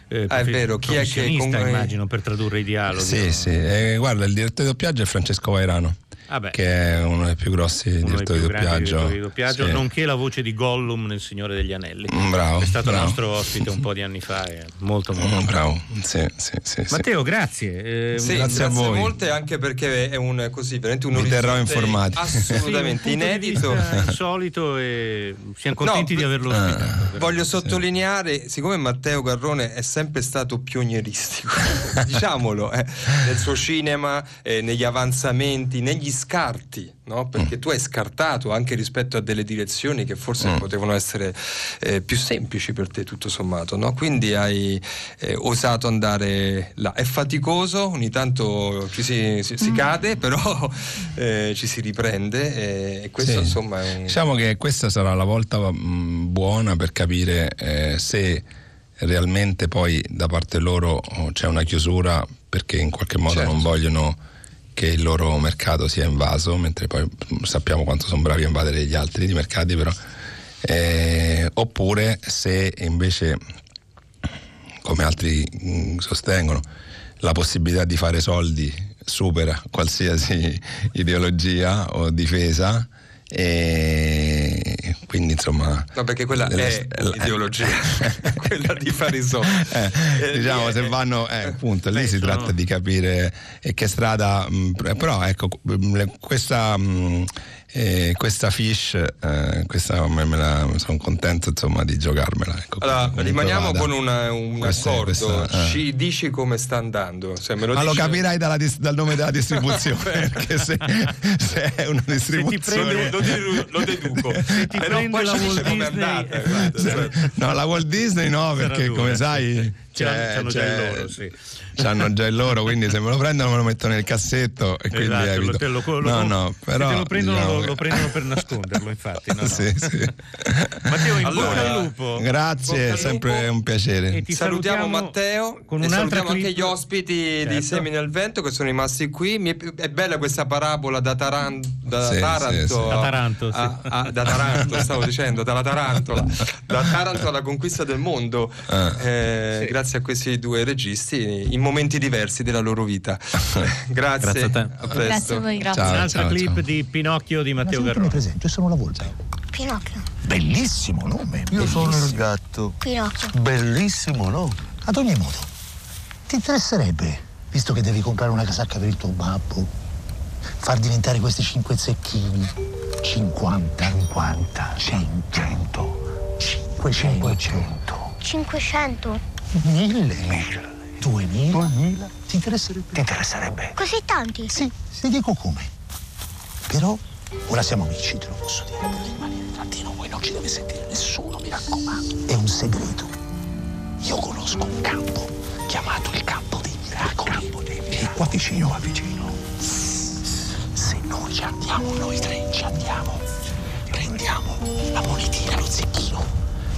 S1: eh,
S2: Ah, è vero, chi è che con-
S1: immagino per tradurre i dialoghi.
S5: Sì, sì. Eh, guarda, il direttore di doppiaggio è Francesco Vairano,
S1: Ah,
S5: che è uno dei più grossi
S1: uno
S5: direttori
S1: più
S5: di doppiaggio.
S1: direttori di doppiaggio,
S5: Sì.
S1: nonché la voce di Gollum nel Signore degli Anelli.
S5: Mm, bravo,
S1: È stato
S5: bravo.
S1: nostro ospite un po' di anni fa, è molto molto
S5: Mm, bravo, sì, sì.
S1: Matteo, grazie. Eh,
S2: Sì,
S5: Grazie a voi.
S2: molte anche perché è un così veramente un
S5: Vi terrò informati. <laughs>
S2: assolutamente inedito.
S1: insolito e siamo contenti
S2: No,
S1: di averlo
S5: eh,
S1: ospitato.
S2: Voglio sottolineare, siccome Matteo Garrone è sempre stato pionieristico, <laughs> diciamolo, eh, nel suo cinema, eh, negli avanzamenti, negli scarti, no? perché tu hai scartato anche rispetto a delle direzioni che forse potevano essere eh, più semplici per te tutto sommato, no? quindi hai eh, osato andare là. È faticoso, ogni tanto ci si, si- si cade, <laughs> però eh, ci si riprende eh, e questo
S5: Sì.
S2: insomma è un...
S5: Diciamo che questa sarà la volta mh, buona per capire eh, se realmente poi da parte loro oh, c'è una chiusura perché in qualche modo
S2: Certo.
S5: non vogliono che il loro mercato sia invaso, mentre poi mh, sappiamo quanto sono bravi a invadere gli altri di mercati, però. Eh, oppure se invece, come altri mh, sostengono, la possibilità di fare soldi supera qualsiasi <laughs> ideologia o difesa e quindi insomma
S2: No, perché quella
S5: le-
S2: è l'ideologia, <laughs> <laughs> quella di fare i soldi.
S5: eh,
S2: Eh,
S5: diciamo
S2: lì
S5: se vanno eh, appunto lì si tratta di capire eh, che strada mh, pr- però ecco mh, le- questa mh, eh, questa fish eh, questa me, me la sono contento insomma di giocarmela ecco,
S2: Allora, rimaniamo
S5: vada.
S2: con una- un
S5: Questo è-
S2: accordo,
S5: questo, eh.
S2: ci dici come sta andando. Se me lo
S5: ma lo
S2: dici-
S5: capirai dalla dis- dal nome della distribuzione <laughs> perché se, se è una distribuzione
S1: prende-
S2: Lo, dedu- lo deduco.
S1: Se ti
S2: Però poi
S1: la
S2: ci dice
S1: Walt
S2: come è
S1: Disney,
S2: andata.
S1: eh,
S2: esatto.
S5: no la Walt Disney no perché come
S1: sì.
S5: sai
S1: C'hanno-
S5: c'è-
S1: c'hanno già il loro, sì.
S5: c'hanno già il loro quindi se me lo prendono me lo mettono nel cassetto e quindi
S1: Esatto,
S5: evito
S1: lo- lo- lo-
S5: no no
S1: se
S5: però
S1: te lo prendono,
S5: diciamo
S1: lo,
S5: che-
S1: lo prendono per nasconderlo, infatti. no, <laughs> no.
S5: sì, sì.
S1: Matteo, in
S2: Allora,
S1: bocca al lupo.
S5: grazie è sempre
S2: lupo.
S5: un piacere
S1: E ti
S2: salutiamo
S1: salutiamo
S2: Matteo
S1: con
S2: e salutiamo anche
S1: clip.
S2: gli ospiti di
S1: Certo.
S2: Semi nel Vento che sono rimasti qui. Mi è, è bella questa parabola da, Taran- da
S5: Sì,
S2: Taranto,
S5: sì, sì.
S1: Da Taranto, sì.
S2: a- a- da Taranto, stavo dicendo, dalla Tarantola, da Taranto alla conquista del mondo.
S5: Ah.
S2: Eh, Grazie a questi due registi in momenti diversi della loro vita. <laughs> grazie,
S6: Grazie a te.
S2: a presto.
S8: Grazie a voi, grazie.
S5: Ciao,
S1: Un'altra
S5: ciao,
S1: clip
S5: ciao.
S1: di Pinocchio di Matteo
S10: Sempre mi
S1: Garrone.
S10: presento, io sono la volpe.
S11: Pinocchio.
S10: Bellissimo nome.
S12: Io sono il
S10: bellissimo.
S12: gatto.
S11: Pinocchio.
S12: Bellissimo, no?
S10: Ad ogni modo, ti interesserebbe, visto che devi comprare una casacca per il tuo babbo, far diventare questi cinque zecchini 50, 50, 100, 500,
S11: 500.
S10: 1000, 2000. 2000. Ti interesserebbe? Ti interesserebbe?
S11: Così tanti?
S10: Sì, ti dico come. Però ora siamo amici, te lo posso dire. Potete rimanere tra di noi, non ci deve sentire nessuno, mi raccomando. È un segreto. Io conosco un campo chiamato il campo dei miracoli. È qua vicino, qua vicino. Se noi ci andiamo, noi tre ci andiamo. Prendiamo la monetina, lo zecchino,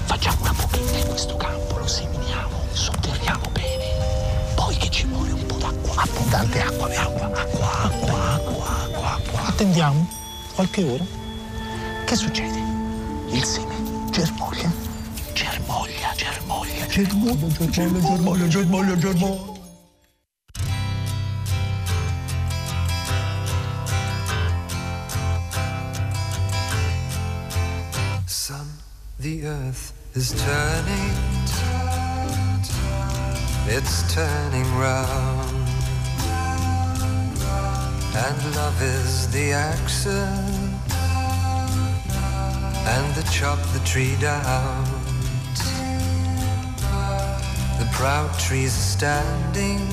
S10: facciamo una pochetta in questo campo, lo seminiamo, sotterriamo bene, poi che ci vuole un po' d'acqua, ah, abbondante acqua, acqua, acqua, acqua, acqua, acqua, acqua. Attendiamo qualche ora. Che succede? Il seme germoglia, germoglia, germoglia, germoglia, germoglia, germoglia, germoglia, germoglia.
S12: The earth is turning it's turning round, and love is the accent, and the chop the tree down. The proud trees are standing,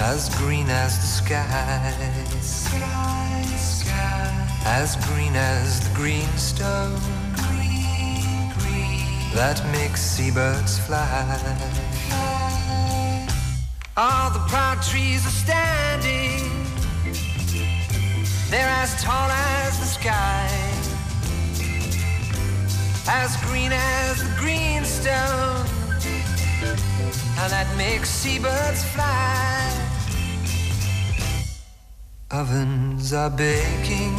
S12: as green as the sky, as green as the green greenstone that makes seabirds fly. All the proud trees are standing, they're as tall as the sky, as green as the greenstone, and that makes seabirds fly. Ovens are baking.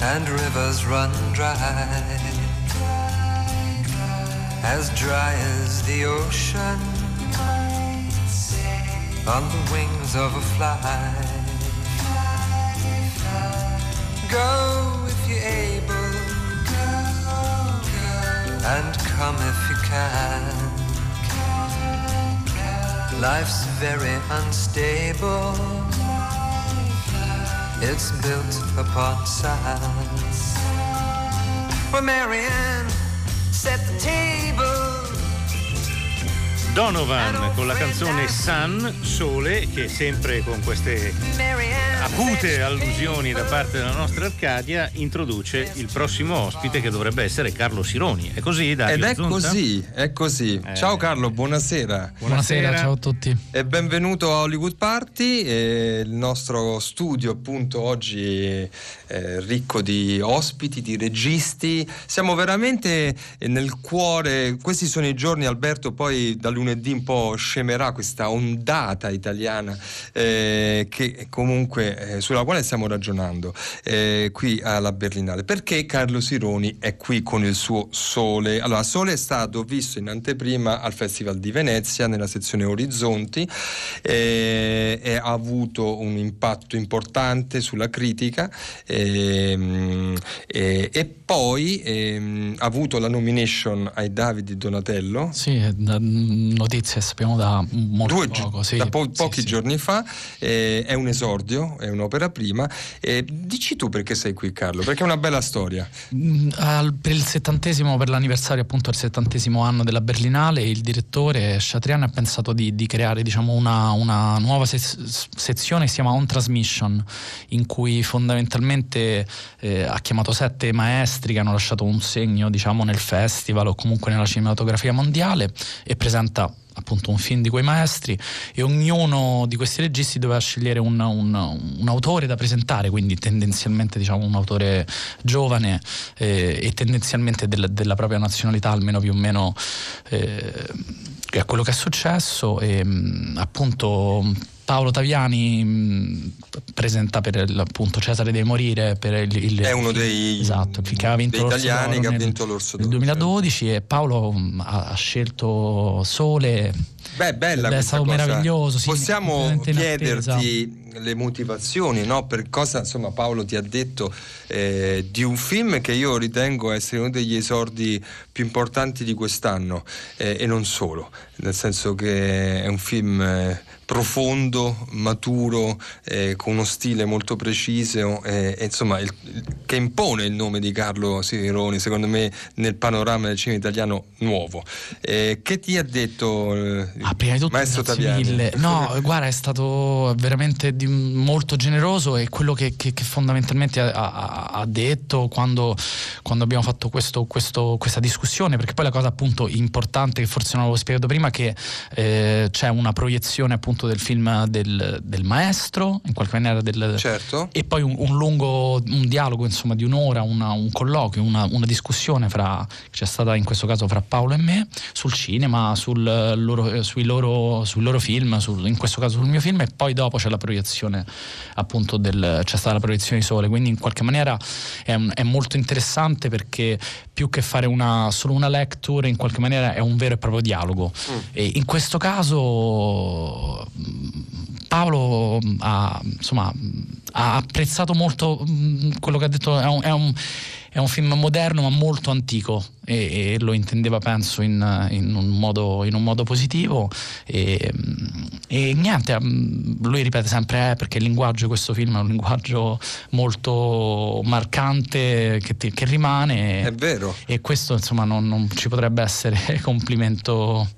S12: And rivers run dry, as dry as the ocean on the wings of a fly. Go if you're able, and come if you can. Life's very unstable. It's built upon sand. Well, Marianne set the table.
S1: Donovan con la canzone Sun, Sole, che sempre con queste acute allusioni da parte della nostra Arcadia introduce il prossimo ospite che dovrebbe essere Carlo Sironi. È così, Dario
S2: Ed è
S1: Zonta?
S2: così, è così.
S1: Eh.
S2: Ciao Carlo, buonasera.
S13: Buonasera, ciao a tutti.
S2: E benvenuto a Hollywood Party. il nostro studio, appunto, oggi è eh, ricco di ospiti, di registi. Siamo veramente eh, nel cuore. Questi sono i giorni, Alberto. Poi da lunedì un po' scemerà questa ondata italiana eh, che comunque eh, sulla quale stiamo ragionando eh, qui alla Berlinale. Perché Carlo Sironi è qui con il suo Sole? Allora, Sole è stato visto in anteprima al Festival di Venezia nella sezione Orizzonti eh, e ha avuto un impatto importante sulla critica ehm, e, e poi ehm, ha avuto la nomination ai Davide Donatello.
S13: Sì, eh, da- notizie sappiamo da molto
S2: Due
S13: poco. Sì.
S2: da po- pochi
S13: sì.
S2: giorni fa, eh, è un esordio, è un'opera prima. Eh, dici tu perché sei qui, Carlo? Perché è una bella storia.
S13: Mm, al- per il settantesimo, per l'anniversario appunto del settantesimo anno della Berlinale, il direttore Chatrian ha pensato di, di creare diciamo, una, una nuova sez- sezione che si chiama On Transmission, in cui fondamentalmente eh, ha chiamato sette maestri che hanno lasciato un segno diciamo, nel festival o comunque nella cinematografia mondiale e presenta appunto un film di quei maestri e ognuno di questi registi doveva scegliere un, un- un autore da presentare, quindi tendenzialmente diciamo un autore giovane eh, e tendenzialmente del- della propria nazionalità, almeno più o meno eh, è quello che è successo e mh, appunto Paolo Taviani mh, presenta per il- appunto Cesare deve morire per il, il-
S2: È uno dei,
S13: esatto, che aveva vinto
S2: italiani che ha
S13: nel-
S2: vinto l'Orso
S13: nel
S2: d'Oro.
S13: 2012 e Paolo mh, ha, ha scelto Sole
S2: Beh, bella
S13: Ed è
S2: questa
S13: stato
S2: cosa.
S13: meraviglioso, sì,
S2: Possiamo chiederti le motivazioni, no? Per cosa insomma Paolo ti ha detto eh, di un film che io ritengo essere uno degli esordi più importanti di quest'anno eh, e non solo, nel senso che è un film eh, profondo, maturo, eh, con uno stile molto preciso eh, e insomma il- che impone il nome di Carlo Sironi, secondo me nel panorama del cinema italiano nuovo. Che ti ha detto
S13: Ah, prima di tutto
S2: Maestro Taviani? <laughs>
S13: No, guarda, è stato veramente di- molto generoso e quello che, che- che fondamentalmente ha, ha- detto quando, quando abbiamo fatto questo- questo- questa discussione, perché poi la cosa appunto importante che forse non avevo spiegato prima è che eh, c'è una proiezione appunto del film del, del maestro, in qualche maniera del...
S2: Certo.
S13: E poi un, un lungo un dialogo insomma di un'ora, una- un colloquio, una, una discussione fra, che c'è stata in questo caso fra Paolo e me sul cinema, sul loro, eh, sui, loro, sui loro film, sul- in questo caso sul mio film e poi dopo c'è la proiezione appunto del, c'è stata la proiezione di sole, quindi in qualche maniera è, è molto interessante perché più che fare una, solo una lecture in qualche maniera è un vero e proprio dialogo. E in questo caso mh, Paolo ha, insomma, ha apprezzato molto quello che ha detto, è un, è un, è un film moderno ma molto antico e, e lo intendeva penso in, in, un, modo, in un, modo, positivo. E, e, niente, lui ripete sempre eh, perché il linguaggio di questo film è un linguaggio molto marcante che, ti, che rimane.
S2: È vero.
S13: E questo insomma non, non ci potrebbe essere <laughs> complimento.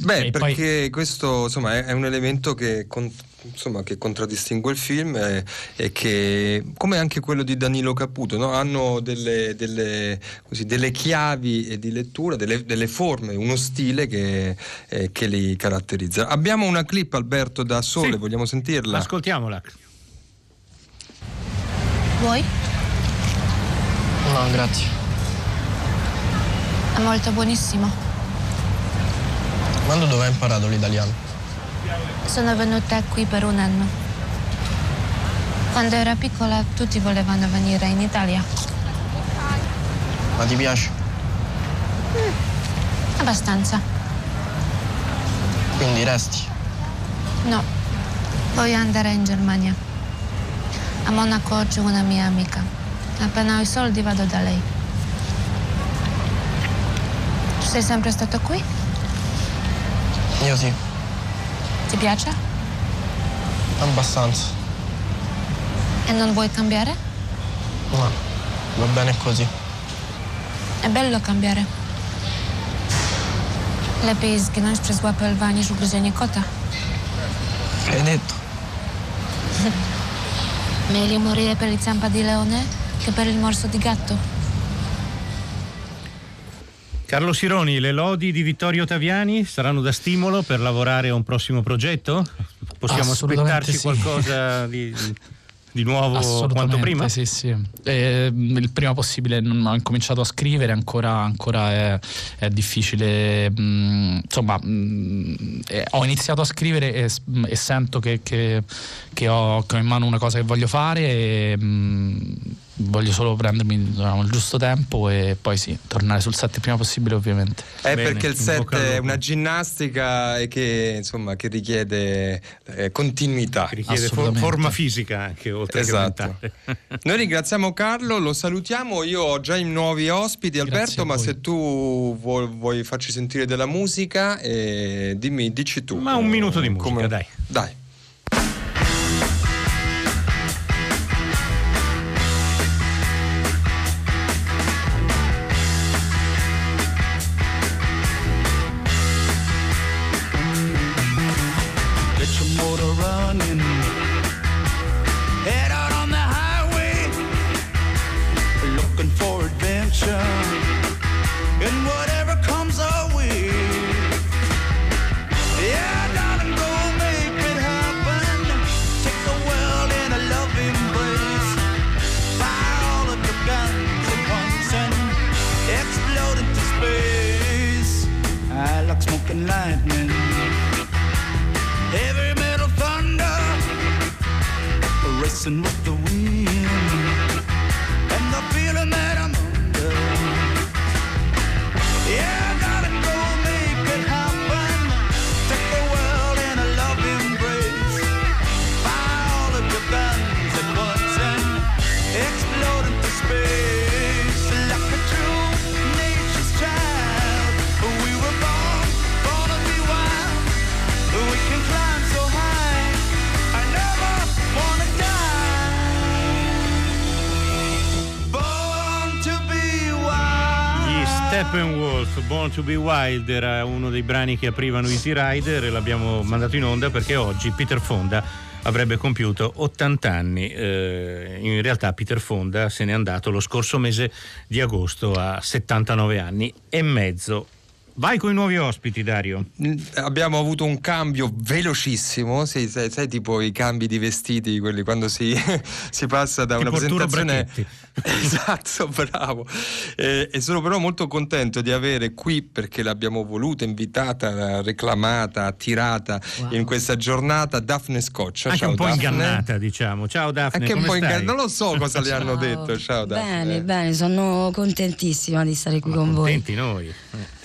S2: Beh, e perché poi... questo insomma è, è un elemento che... Con insomma, che contraddistingue il film e, e, che, come anche quello di Danilo Caputo, no? hanno delle, delle, così, delle, chiavi di lettura, delle, delle forme, uno stile che, eh, che, li caratterizza. Abbiamo una clip, Alberto, da Sole, sì. vogliamo sentirla?
S1: Ascoltiamola.
S14: Vuoi?
S15: No, grazie.
S14: È molto buonissimo.
S15: Quando dove hai imparato l'italiano?
S14: Sono venuta qui per un anno. Quando ero piccola tutti volevano venire in Italia.
S15: Ma ti piace?
S14: Mm, abbastanza.
S15: Quindi resti?
S14: No, voglio andare in Germania. A Monaco c'è una mia amica. Appena ho i soldi vado da lei. Tu sei sempre stato qui?
S15: Io sì.
S14: Ti piace?
S15: Abbastanza.
S14: E non vuoi cambiare?
S15: No, va bene così.
S14: È bello cambiare. Lepiej zginąć przez łapę lwa niż ugryzienie kota.
S15: Hai detto? <laughs>
S14: Meglio morire per il zampa di leone che per il morso di gatto.
S1: Carlo Sironi, le lodi di Vittorio Taviani saranno da stimolo per lavorare a un prossimo progetto? Possiamo aspettarci
S13: sì.
S1: qualcosa di, di nuovo quanto prima?
S13: Sì, sì. Eh, il prima possibile non ho incominciato a scrivere, ancora, ancora è, è, difficile. Mh, insomma, mh, eh, ho iniziato a scrivere e, e sento che, che, che, ho, che, ho, in mano una cosa che voglio fare. E, mh, voglio solo prendermi diciamo, il giusto tempo e poi sì, tornare sul set il prima possibile ovviamente.
S2: È Bene, perché il set è una ginnastica e che, insomma, che richiede eh, continuità.
S1: Che richiede for- forma fisica anche oltre
S2: esatto. che <laughs> Noi ringraziamo Carlo, lo salutiamo, io ho già i nuovi ospiti Alberto, ma se tu vuoi, vuoi, farci sentire della musica eh, dimmi, dici tu.
S1: Ma un minuto di musica, come... dai.
S2: Dai.
S1: racing with the Born to be Wild era uno dei brani che aprivano Easy Rider e l'abbiamo mandato in onda perché oggi Peter Fonda avrebbe compiuto 80 anni. Eh, in realtà Peter Fonda se n'è andato lo scorso mese di agosto a 79 anni e mezzo. Vai con i nuovi ospiti, Dario.
S2: Mm, abbiamo avuto un cambio velocissimo, sì, sai, sai, tipo i cambi di vestiti, quelli quando si, <laughs> si passa da
S1: tipo
S2: una presentazione. <laughs> esatto, bravo. E, e, sono però molto contento di avere qui, perché l'abbiamo voluta, invitata, reclamata, attirata wow. in questa giornata, Daphne Scoccia.
S1: Anche
S2: Ciao,
S1: un po'
S2: Daphne.
S1: ingannata, diciamo. Ciao Daphne.
S2: Anche
S1: un
S2: po'
S1: ingannata,
S2: non lo so cosa le hanno detto. Ciao Daphne.
S16: Bene, bene, sono contentissima di stare qui
S1: Ma
S16: con
S1: contenti
S16: voi.
S1: noi. Eh.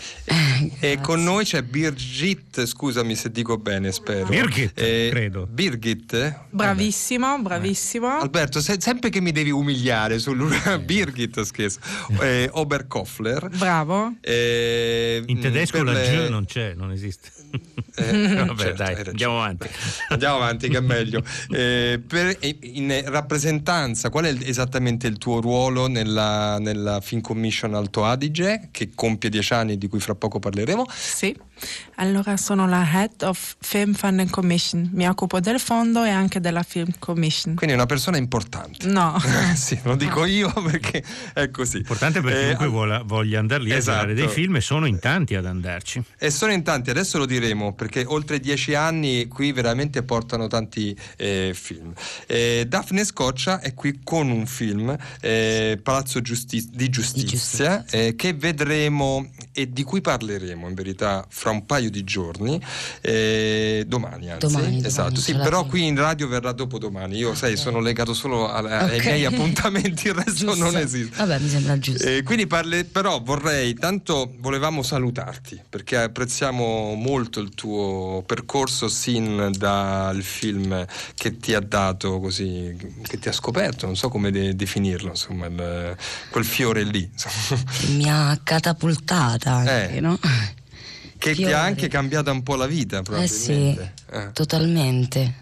S2: E con noi c'è Birgit, scusami se dico bene, spero.
S1: Birgit,
S2: credo. Birgit? eh?
S16: Bravissimo, bravissimo.
S2: Alberto, se- sempre che mi devi umiliare sul <laughs> Birgit, scherzo. Eh, Oberkoffler.
S16: Bravo.
S2: Eh,
S1: In tedesco la
S2: le-
S1: G non c'è, non esiste.
S2: Eh, <laughs>
S1: Vabbè,
S2: certo,
S1: dai, andiamo avanti.
S2: Andiamo avanti, che è meglio. Eh, per- in rappresentanza, qual è esattamente il tuo ruolo nella, nella Film Commission Alto Adige, che compie dieci anni di cui fra poco parleremo?
S16: Sì. Allora sono la Head of Film Funding Commission. Mi occupo del fondo e anche della Film Commission.
S2: Quindi è una persona importante.
S16: No. <laughs>
S2: sì, lo dico io perché è così.
S1: Importante perché
S2: Eh,
S1: chiunque vuole- voglia andare lì a
S2: esatto.
S1: girare dei film e sono in tanti ad andarci.
S2: E sono in tanti, adesso lo diremo, perché oltre dieci anni qui veramente portano tanti eh, film. Eh, Daphne Scoccia è qui con un film, eh, Palazzo Giusti- di Giustizia, eh, che vedremo e di cui parleremo in verità fra un paio di giorni, eh, domani anzi.
S17: Domani, domani,
S2: esatto, sì,
S17: ce la
S2: però qui in radio verrà dopo domani. Io, sai, sono legato solo alla- ai
S17: Ok.
S2: miei appuntamenti, il resto
S17: Giusto.
S2: non esiste.
S17: Vabbè, mi sembra giusto.
S2: Eh, quindi parle- però vorrei, tanto volevamo salutarti perché apprezziamo molto il tuo percorso sin dal film che ti ha dato così, che ti ha scoperto, non so come de- definirlo, insomma, il- quel fiore lì, insomma,
S17: Mi ha catapultata anche,
S2: Eh.
S17: no?
S2: Che ti
S17: Fiore.
S2: ha anche cambiato un po' la vita
S17: Eh sì.
S2: Eh.
S17: totalmente.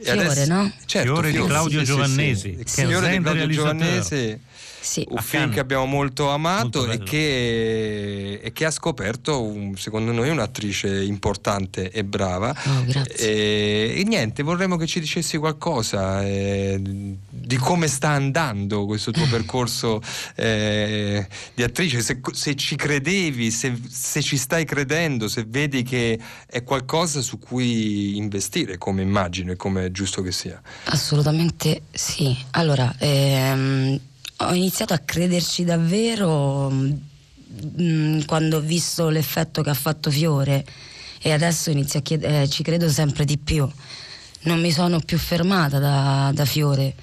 S2: E
S17: Fiore,
S2: adesso-
S17: no?
S2: Certo,
S1: Fiore di Claudio
S2: sì, sì,
S1: Giovannesi,
S2: sì.
S1: che
S2: Il
S1: è
S2: Fiore di Claudio. Giovannesi.
S17: Sì.
S2: Un film
S1: Cannes.
S2: che abbiamo molto amato
S1: Molto
S2: e, che, e che ha scoperto, un- secondo noi, un'attrice importante e brava.
S17: Oh, grazie.
S2: E, e niente, vorremmo che ci dicessi qualcosa eh, di come sta andando questo tuo <laughs> percorso eh, di attrice, se, se ci credevi, se, se ci stai credendo, se vedi che è qualcosa su cui investire, come immagino e come è giusto che sia.
S17: Assolutamente sì. Allora, ehm, ho iniziato a crederci davvero mm, quando ho visto l'effetto che ha fatto Fiore e adesso inizio a chied- eh, ci credo sempre di più. Non mi sono più fermata da, da Fiore,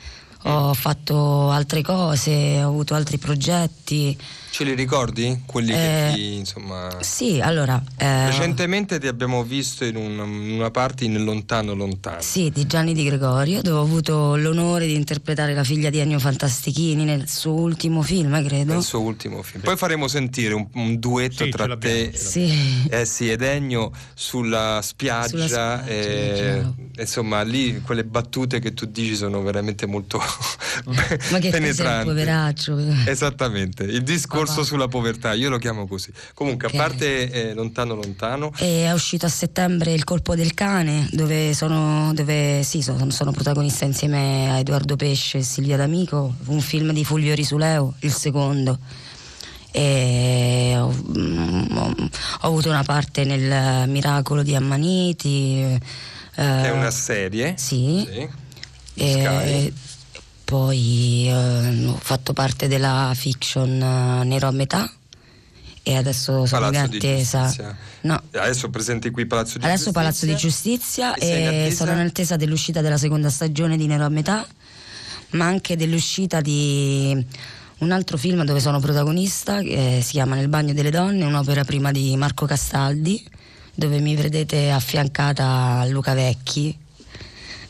S17: ho fatto altre cose, ho avuto altri progetti.
S2: Ce li ricordi? Quelli
S17: Eh,
S2: che ti, insomma...
S17: Sì, allora... eh,
S2: Recentemente ti abbiamo visto in un- in una parte in Lontano Lontano.
S17: Sì, di Gianni Di Gregorio, dove ho avuto l'onore di interpretare la figlia di Ennio Fantastichini nel suo ultimo film, credo.
S2: Nel suo ultimo film. Poi faremo sentire un, un duetto
S1: Sì,
S2: tra te
S17: Sì.
S2: eh sì, ed Ennio sulla spiaggia.
S17: Sulla spiaggia,
S2: eh,
S17: chiaro.
S2: insomma, lì quelle battute che tu dici sono veramente molto
S17: Ma che <laughs> tu sei un
S2: penetranti.
S17: poveraccio.
S2: Esattamente, il discorso sulla povertà, io lo chiamo così. Comunque,
S17: Ok.
S2: a parte eh, Lontano Lontano,
S17: E è uscito a settembre Il colpo del cane, dove sono, dove, sì, sono, sono protagonista insieme a Edoardo Pesce e Silvia D'Amico, un film di Fulvio Risuleo, il secondo. E ho, mm, ho- ho avuto una parte nel Miracolo di Ammaniti. eh,
S2: è una serie.
S17: Sì.
S2: Sì.
S17: E. poi eh, ho fatto parte della fiction eh, Nero a metà e adesso sono
S2: Palazzo
S17: in attesa. No,
S2: Adesso presenti qui Palazzo di
S17: adesso
S2: Giustizia.
S17: Palazzo di Giustizia
S2: E
S17: e sono in attesa dell'uscita della seconda stagione di Nero a metà, ma anche dell'uscita di un altro film dove sono protagonista che si chiama Nel bagno delle donne, un'opera prima di Marco Castaldi, dove mi vedrete affiancata a Luca Vecchi.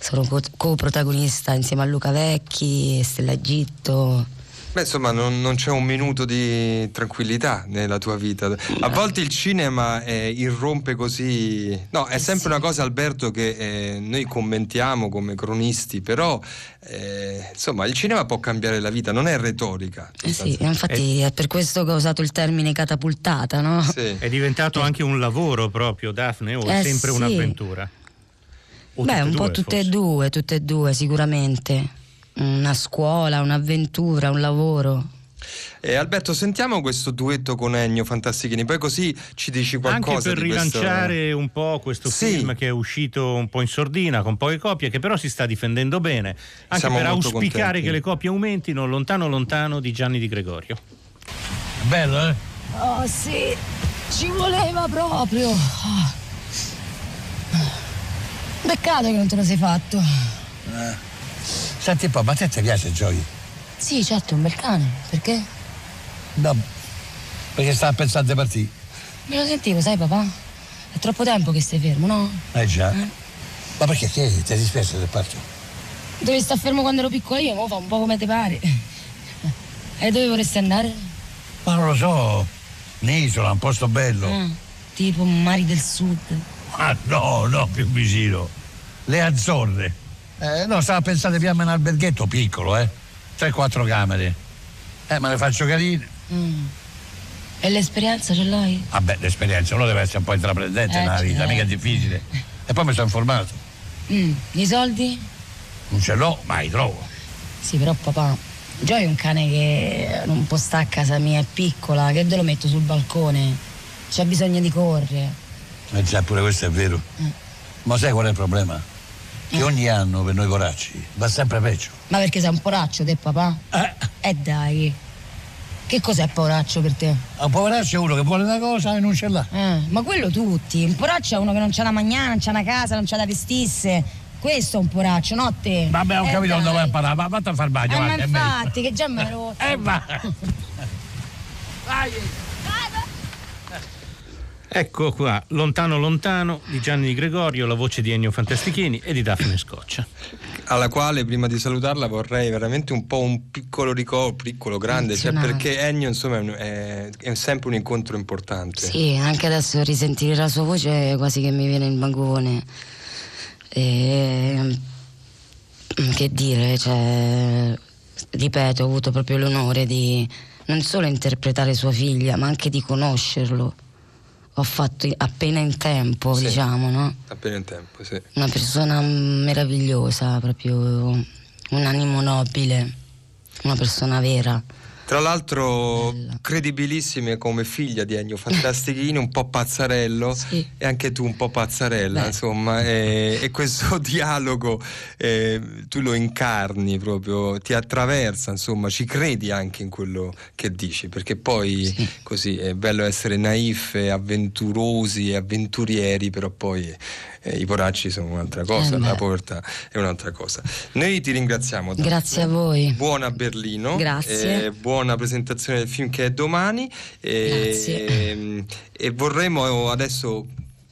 S17: Sono co- co-protagonista insieme a Luca Vecchi, Stella Egitto.
S2: Beh, insomma, non, non c'è un minuto di tranquillità nella tua vita. A volte il cinema eh, irrompe così. No, è sempre una cosa, Alberto, che eh, noi commentiamo come cronisti, però eh, insomma, il cinema può cambiare la vita, non è retorica.
S17: Eh sì, infatti è per questo che ho usato il termine catapultata, no?
S1: È diventato anche un lavoro proprio, Daphne, o è
S17: Eh,
S1: sempre
S17: sì.
S1: un'avventura? O
S17: Beh, un po'
S1: due,
S17: tutte
S1: forse?
S17: e due, tutte e due sicuramente. Una scuola, un'avventura, un lavoro.
S2: Eh, Alberto, sentiamo questo duetto con Ennio Fantastichini, poi così ci dici
S1: Anche
S2: qualcosa
S1: per
S2: di questo-
S1: rilanciare un po' questo
S2: Sì.
S1: film che è uscito un po' in sordina, con poche copie, che però si sta difendendo bene, anche
S2: Siamo
S1: per auspicare
S2: contenti.
S1: che le copie aumentino lontano lontano di Gianni Di Gregorio.
S15: Bello, eh?
S14: Oh sì, ci voleva proprio.
S17: Peccato che non te lo sei fatto.
S10: Senti un po', ma a te ti piace Joy?
S17: Sì, certo, è un bel cane. Perché?
S10: No, perché stava pensando di partire.
S17: Me lo sentivo, sai papà? È troppo tempo che stai fermo, no?
S10: Eh già. Ma perché ti, ti è dispiaciuto del parto?
S17: Dove sta fermo quando ero piccola io, mo fa un po' come ti pare. E dove vorresti andare?
S10: Ma non lo so. Un'isola, un posto bello.
S17: Ah, tipo mari del sud.
S10: Ma no, no, più vicino. Le Azzorre. Eh, no, stavo a pensare più a un alberghetto piccolo, eh. 3-4 camere. Eh, ma le faccio carine.
S17: Mm. E l'esperienza ce l'hai?
S10: Vabbè, l'esperienza, uno deve essere un po' intraprendente
S17: Eh,
S10: nella vita,
S17: certo.
S10: mica è difficile. E poi mi sono informato.
S17: Mm. I soldi?
S10: Non ce l'ho, ma li trovo.
S17: Sì, però papà, Joy è un cane che non può stare a casa mia, è piccola, che te lo metto sul balcone? C'ha bisogno di correre.
S10: Eh già, pure questo è vero. Ma sai qual è il problema? Che ogni anno per noi poracci va sempre peggio.
S17: Ma perché sei un poraccio te, papà? Eh. dai. Che cos'è poraccio per te?
S10: Un poveraccio è uno che vuole una cosa e non ce l'ha.
S17: Eh, ma quello tutti. Un poraccio è uno che non c'ha da mangiare, non c'ha una casa, non c'ha da vestirsi. Questo è un poraccio, no te.
S10: Vabbè, ho
S17: Eh,
S10: capito dove vai a parare, ma vatti a far bagno,
S17: Eh, ma infatti, che già mi hai rotto.
S10: Eh, <laughs> va.
S1: Ecco qua, Lontano Lontano di Gianni Di Gregorio, la voce di Ennio Fantastichini e di Daphne Scoccia.
S2: alla quale prima di salutarla vorrei veramente un po' un piccolo ricordo, piccolo, grande, cioè perché Ennio insomma è, è- è sempre un incontro importante.
S17: Sì, anche adesso risentire la sua voce quasi che mi viene il vagone. E, che dire, cioè, ripeto, ho avuto proprio l'onore di non solo interpretare sua figlia, ma anche di conoscerlo. Ho fatto appena in tempo,
S2: Sì.
S17: diciamo, no?
S2: Appena in tempo, sì.
S17: Una persona meravigliosa, proprio un animo nobile, una persona vera.
S2: Tra l'altro credibilissime come figlia di Ennio Fantastichini, un po' pazzarello e anche tu un po' pazzarella, insomma, e, e questo <laughs> dialogo eh, tu lo incarni proprio, ti attraversa, insomma, ci credi anche in quello che dici, perché poi così è bello essere naif avventurosi e avventurieri, però poi eh, i poracci sono un'altra cosa,
S17: Eh,
S2: la povertà è un'altra cosa. Noi ti ringraziamo. Daphne.
S17: Grazie a voi.
S2: Buona Berlino.
S17: Grazie.
S2: eh, buona presentazione del film che è domani. E,
S17: Grazie.
S2: ehm, e vorremmo adesso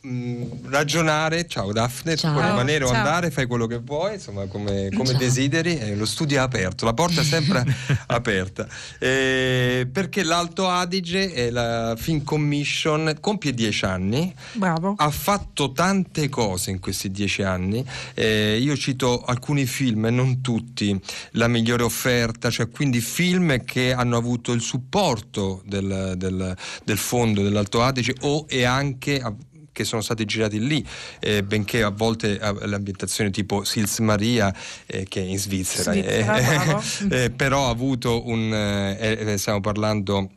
S2: mh, ragionare. Ciao Daphne,
S17: Ciao.
S2: tu puoi rimanere o
S17: Ciao.
S2: andare, fai quello che vuoi, insomma, come, come desideri. eh, lo studio è aperto, la porta è sempre <laughs> aperta. Eh, perché l'Alto Adige e la Film Commission compie dieci anni.
S16: Bravo.
S2: Ha fatto tante cose in questi dieci anni. Eh, io cito alcuni film, non tutti. La migliore offerta, cioè quindi film che hanno avuto il supporto del, del- del fondo dell'Alto Adige o e anche. A- che sono stati girati lì, eh, benché a volte eh, l'ambientazione tipo Sils Maria, eh, che è in Svizzera,
S16: Svizzera,
S2: eh,
S16: bravo. <laughs>
S2: eh, però ha avuto un. eh, eh, stiamo parlando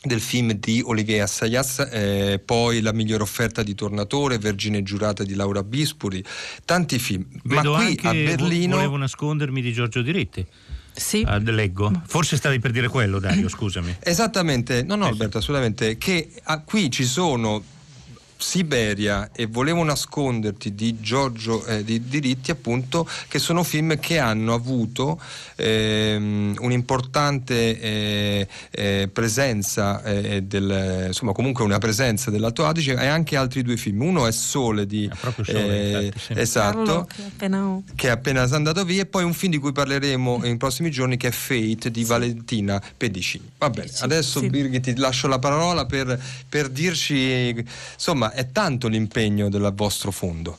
S2: del film di Olivier Assayas, eh, poi La migliore offerta di Tornatore, Vergine giurata di Laura Bispuri, tanti film.
S1: Vedo
S2: Ma qui
S1: anche
S2: a Berlino
S1: Volevo nascondermi di Giorgio Diritti.
S16: Sì.
S1: Ah, leggo. Forse stavi per dire quello, Dario, scusami. <laughs>
S2: Esattamente, no, no, Alberto, assolutamente. Che ah, qui ci sono Siberia e Volevo nasconderti di Giorgio eh, di Diritti, appunto, che sono film che hanno avuto ehm, un'importante eh, eh, presenza, eh, del, insomma, comunque una presenza dell'Alto Adige e anche altri due film. Uno è Sole di
S1: Sole,
S2: eh,
S1: infatti, sì.
S2: esatto
S16: Carlo, che appena-
S2: che è appena andato via e poi un film di cui parleremo in prossimi giorni che è Fate di Valentina Pedicini. Va bene, adesso
S16: sì.
S2: Birgit ti lascio la parola per, per dirci, insomma, è tanto l'impegno del vostro fondo.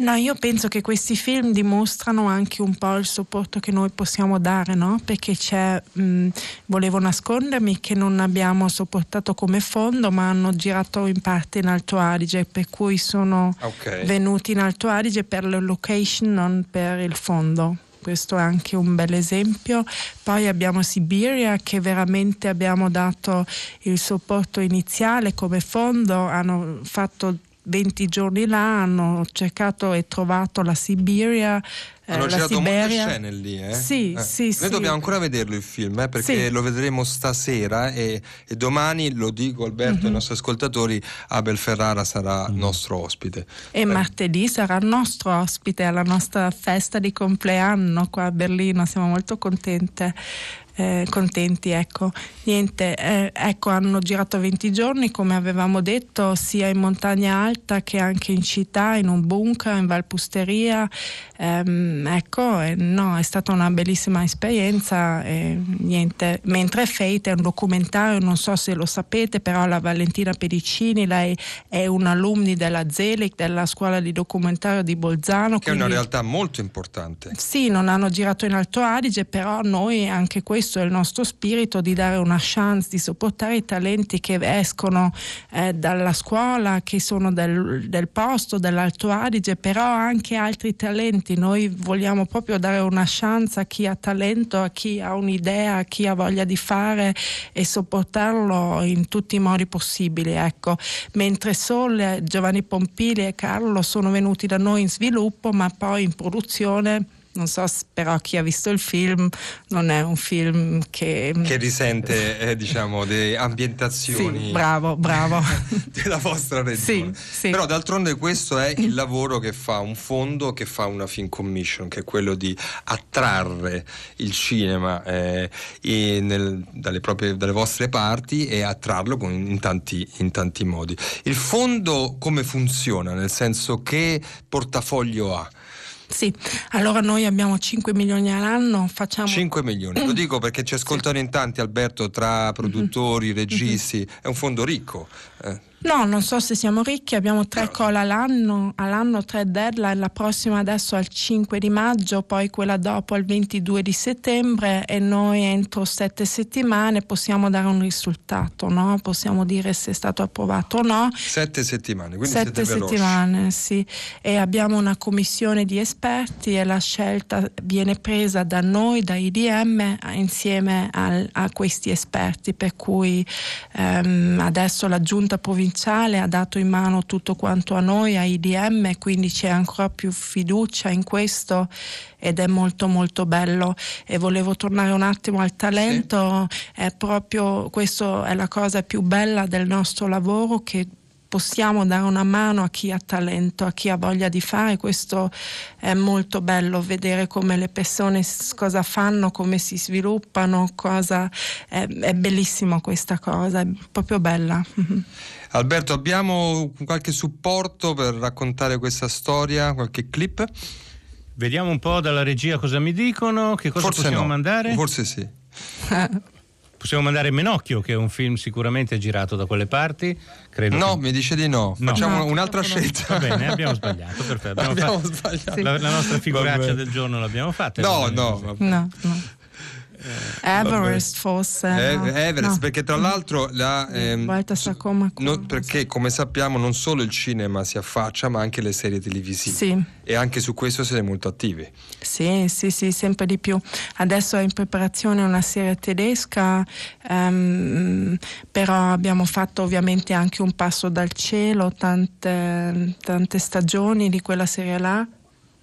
S16: No, io penso che questi film dimostrano anche un po' il supporto che noi possiamo dare, no? Perché c'è, mh, volevo nascondermi che non abbiamo sopportato come fondo, ma hanno girato in parte in Alto Adige, per cui sono
S2: Ok.
S16: venuti in Alto Adige per la location, non per il fondo. Questo è anche un bel esempio. Poi abbiamo Siberia che veramente abbiamo dato il supporto iniziale come fondo, hanno fatto 20 giorni là, hanno cercato e trovato la Siberia. Eh,
S2: Hanno
S16: la
S2: girato
S16: Siberia.
S2: molte scene lì, eh?
S16: Sì,
S2: Eh.
S16: sì,
S2: Noi
S16: sì.
S2: dobbiamo ancora vederlo il film, eh, perché
S16: Sì.
S2: lo vedremo stasera e, e domani, lo dico Alberto ai
S16: Mhm.
S2: nostri ascoltatori, Abel Ferrara sarà nostro ospite.
S16: E martedì sarà il nostro ospite alla nostra festa di compleanno qua a Berlino, siamo molto contente. Eh, contenti, ecco. Niente, eh, ecco, hanno girato 20 giorni, come avevamo detto, sia in montagna alta che anche in città, in un bunker, in Valpusteria. Ehm, ecco, eh, no, è stata una bellissima esperienza. niente. Mentre Fate è un documentario, non so se lo sapete, però la Valentina Pedicini, lei è un'alumni della Zelig, della scuola di documentario di Bolzano.
S2: Che è una
S16: quindi-
S2: realtà molto importante.
S16: sì, non hanno girato in Alto Adige, però noi anche questo è il nostro spirito di dare una chance, di supportare i talenti che escono eh, dalla scuola, che sono del, del posto, dell'Alto Adige, però anche altri talenti. Noi vogliamo proprio dare una chance a chi ha talento, a chi ha un'idea, a chi ha voglia di fare e sopportarlo in tutti i modi possibili. Ecco. Mentre Sol, Giovanni Pompili e Carlo sono venuti da noi in sviluppo, ma poi in produzione. Non so, però chi ha visto il film non è un film che...
S2: Che risente, eh, diciamo, delle ambientazioni
S16: Sì, bravo, bravo. <laughs>
S2: della vostra regione. Però d'altronde questo è il lavoro che fa un fondo, che fa una film commission, che è quello di attrarre il cinema eh, nel- dalle, proprie, dalle vostre parti e attrarlo con- in, tanti, in tanti modi. Il fondo come funziona? Nel senso che portafoglio ha?
S16: Sì, allora noi abbiamo 5 milioni all'anno, facciamo...
S2: 5 milioni, lo dico perché ci ascoltano in tanti Alberto tra produttori, registi, è un fondo ricco. eh.
S16: No, non so se siamo ricchi, abbiamo tre call all'anno, all'anno tre deadline, la prossima adesso al 5 di maggio, poi quella dopo al 22 di settembre e noi entro sette settimane possiamo dare un risultato, no? possiamo dire se è stato approvato o no.
S2: Sette settimane, quindi
S16: Sette settimane, sì. E abbiamo una commissione di esperti e la scelta viene presa da noi, da IDM, insieme al- a questi esperti, per cui ehm, adesso la giunta provinciale ha dato in mano tutto quanto a noi, a IDM, quindi c'è ancora più fiducia in questo ed è molto molto bello. E volevo tornare un attimo al talento, è proprio questo è la cosa più bella del nostro lavoro che possiamo dare una mano a chi ha talento, a chi ha voglia di fare. Questo è molto bello vedere come le persone cosa fanno, come si sviluppano, cosa è, è bellissimo questa cosa, è proprio bella. <laughs>
S2: Alberto, abbiamo qualche supporto per raccontare questa storia, qualche clip?
S1: Vediamo un po' dalla regia cosa mi dicono, che cosa
S2: Forse
S1: possiamo
S2: no,
S1: mandare.
S2: Forse sì. <laughs>
S1: Possiamo mandare Menocchio, che è un film sicuramente girato da quelle parti. Credo
S2: No,
S1: che-
S2: mi dice di no.
S1: No.
S2: Facciamo
S1: No,
S2: un'altra scelta.
S1: Va bene, <laughs> abbiamo sbagliato, perfetto. <laughs> Abbiamo
S2: Abbiamo
S1: fatto-
S2: sbagliato.
S1: La, la nostra figuraccia del giorno l'abbiamo fatta.
S2: No. No,
S16: no. Everest forse.
S2: Eh,
S16: no?
S2: Everest,
S16: No.
S2: perché tra l'altro la, ehm, no, perché come sappiamo non solo il cinema si affaccia, ma anche le serie televisive.
S16: Sì.
S2: E anche su questo siete molto attivi.
S16: Sì, sì, sì, sempre di più. Adesso è in preparazione una serie tedesca, ehm, però abbiamo fatto ovviamente anche un passo dal cielo, tante, tante stagioni di quella serie là.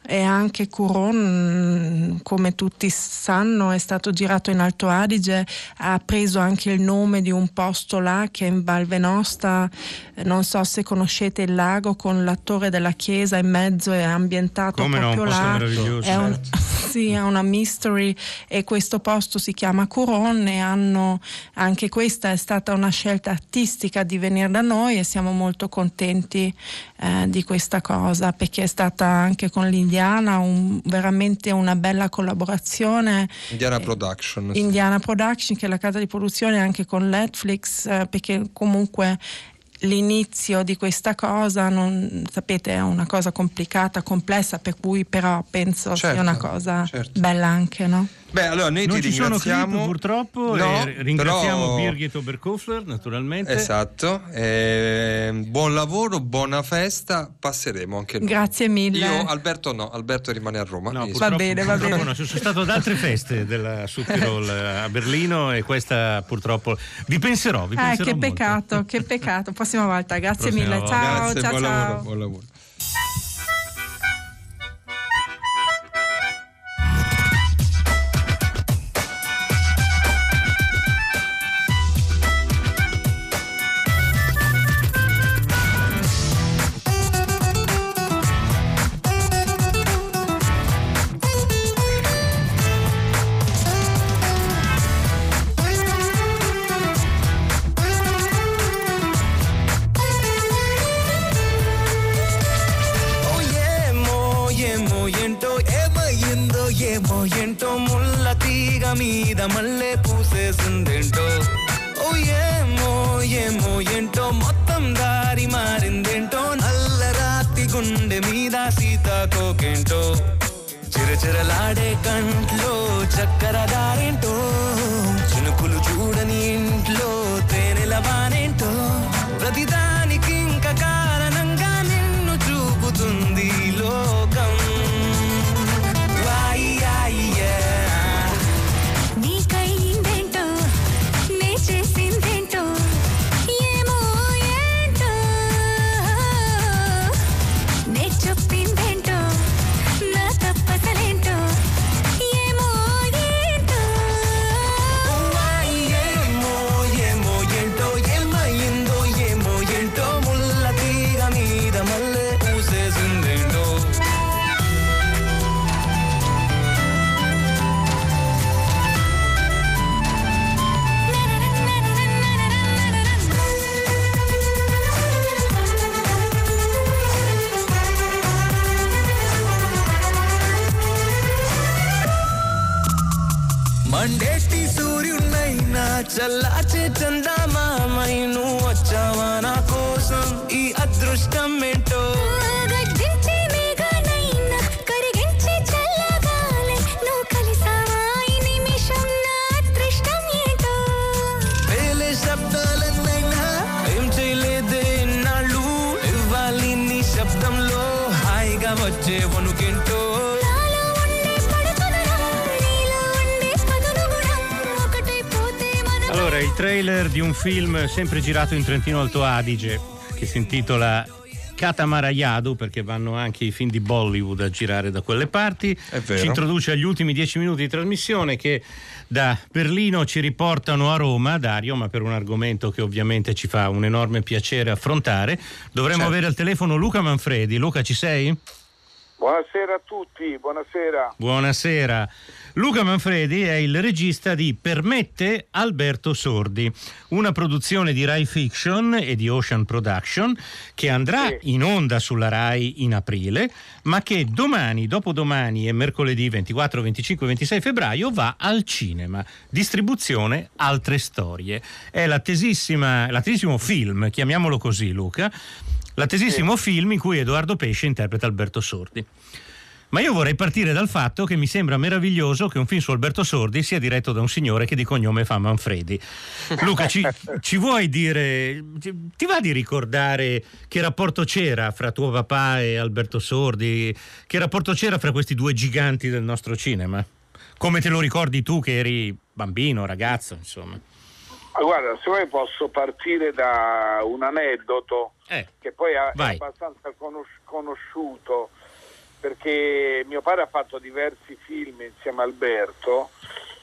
S16: E anche Curon, come tutti sanno, è stato girato in Alto Adige, ha preso anche il nome di un posto là che è in Val Venosta, Eh, non so se conoscete il lago con la torre della chiesa in mezzo, è ambientato
S1: Come no,
S16: proprio
S1: posto
S16: là. È un- <laughs> sì, è una mystery e questo posto si chiama Curon e hanno, anche questa è stata una scelta artistica di venire da noi e siamo molto contenti eh, di questa cosa perché è stata anche con l'Indiana un- veramente una bella collaborazione.
S2: Indiana Production. sì.
S16: Indiana Production, che è la casa di produzione anche con Netflix, eh, perché comunque l'inizio di questa cosa, non, sapete, è una cosa complicata, complessa, per cui però penso
S2: Certo,
S16: sia una cosa bella anche, no?
S2: Beh, allora noi
S1: Non
S2: ti
S1: ci sono clip
S2: ringraziamo.
S1: purtroppo,
S2: No,
S1: ringraziamo
S2: però-
S1: Birgit Oberkofler naturalmente.
S2: Esatto, eh, buon lavoro, buona festa, passeremo anche noi.
S16: Grazie mille.
S2: Io, Alberto no, Alberto rimane a Roma. Mi
S1: Purtroppo-
S16: bene, va bene.
S1: no, ci sono stato ad altre feste della Südtirol eh, a Berlino e questa purtroppo vi penserò, vi
S16: Eh,
S1: penserò
S16: che
S1: molto.
S16: peccato, che peccato. Prossima volta, grazie
S1: Prossima
S16: mille.
S1: volta.
S16: Ciao,
S2: Grazie,
S16: ciao,
S2: buon
S16: ciao.
S2: lavoro, buon lavoro.
S18: ఒకటైపోతే మనం
S1: Allora, il trailer di un film sempre girato in Trentino Alto Adige che si intitola Catamarayadu perché vanno anche i film di Bollywood a girare da quelle parti.
S2: vero.
S1: Ci introduce agli ultimi dieci minuti di trasmissione che da Berlino ci riportano a Roma, Dario, ma per un argomento che ovviamente ci fa un enorme piacere affrontare. Dovremmo
S2: Certo.
S1: avere al telefono Luca Manfredi. Luca, ci sei?
S19: Buonasera a tutti, buonasera.
S1: Buonasera. Luca Manfredi è il regista di Permette Alberto Sordi, una produzione di Rai Fiction e di Ocean Production che andrà in onda sulla Rai in aprile, ma che domani, dopodomani e mercoledì 24, 25 e 26 febbraio va al cinema. Distribuzione Altre Storie. È l'attesissima, l'attesissimo film, chiamiamolo così Luca, l'attesissimo film in cui Edoardo Pesce interpreta Alberto Sordi. Ma io vorrei partire dal fatto che mi sembra meraviglioso che un film su Alberto Sordi sia diretto da un signore che di cognome fa Manfredi. Luca, ci, <laughs> ci vuoi dire, ti va di ricordare che rapporto c'era fra tuo papà e Alberto Sordi? Che rapporto c'era fra questi due giganti del nostro cinema? Come te lo ricordi tu che eri bambino, ragazzo, insomma?
S19: Ma guarda, se vuoi posso partire da un aneddoto che poi è
S1: vai.
S19: abbastanza conos- conosciuto perché mio padre ha fatto diversi film insieme a Alberto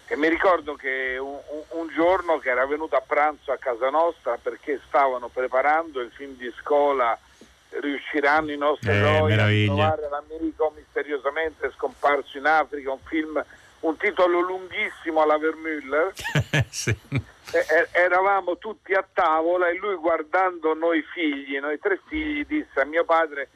S19: e mi ricordo che un, un- giorno che era venuto a pranzo a casa nostra perché stavano preparando il film di scuola riusciranno i nostri
S1: Eh,
S19: eroi a
S1: meraviglia.
S19: trovare l'amico misteriosamente scomparso in Africa, un film, un titolo lunghissimo alla Vermüller. <laughs>
S1: sì.
S19: E- e- eravamo tutti a tavola e lui guardando noi figli, noi tre figli, disse a mio padre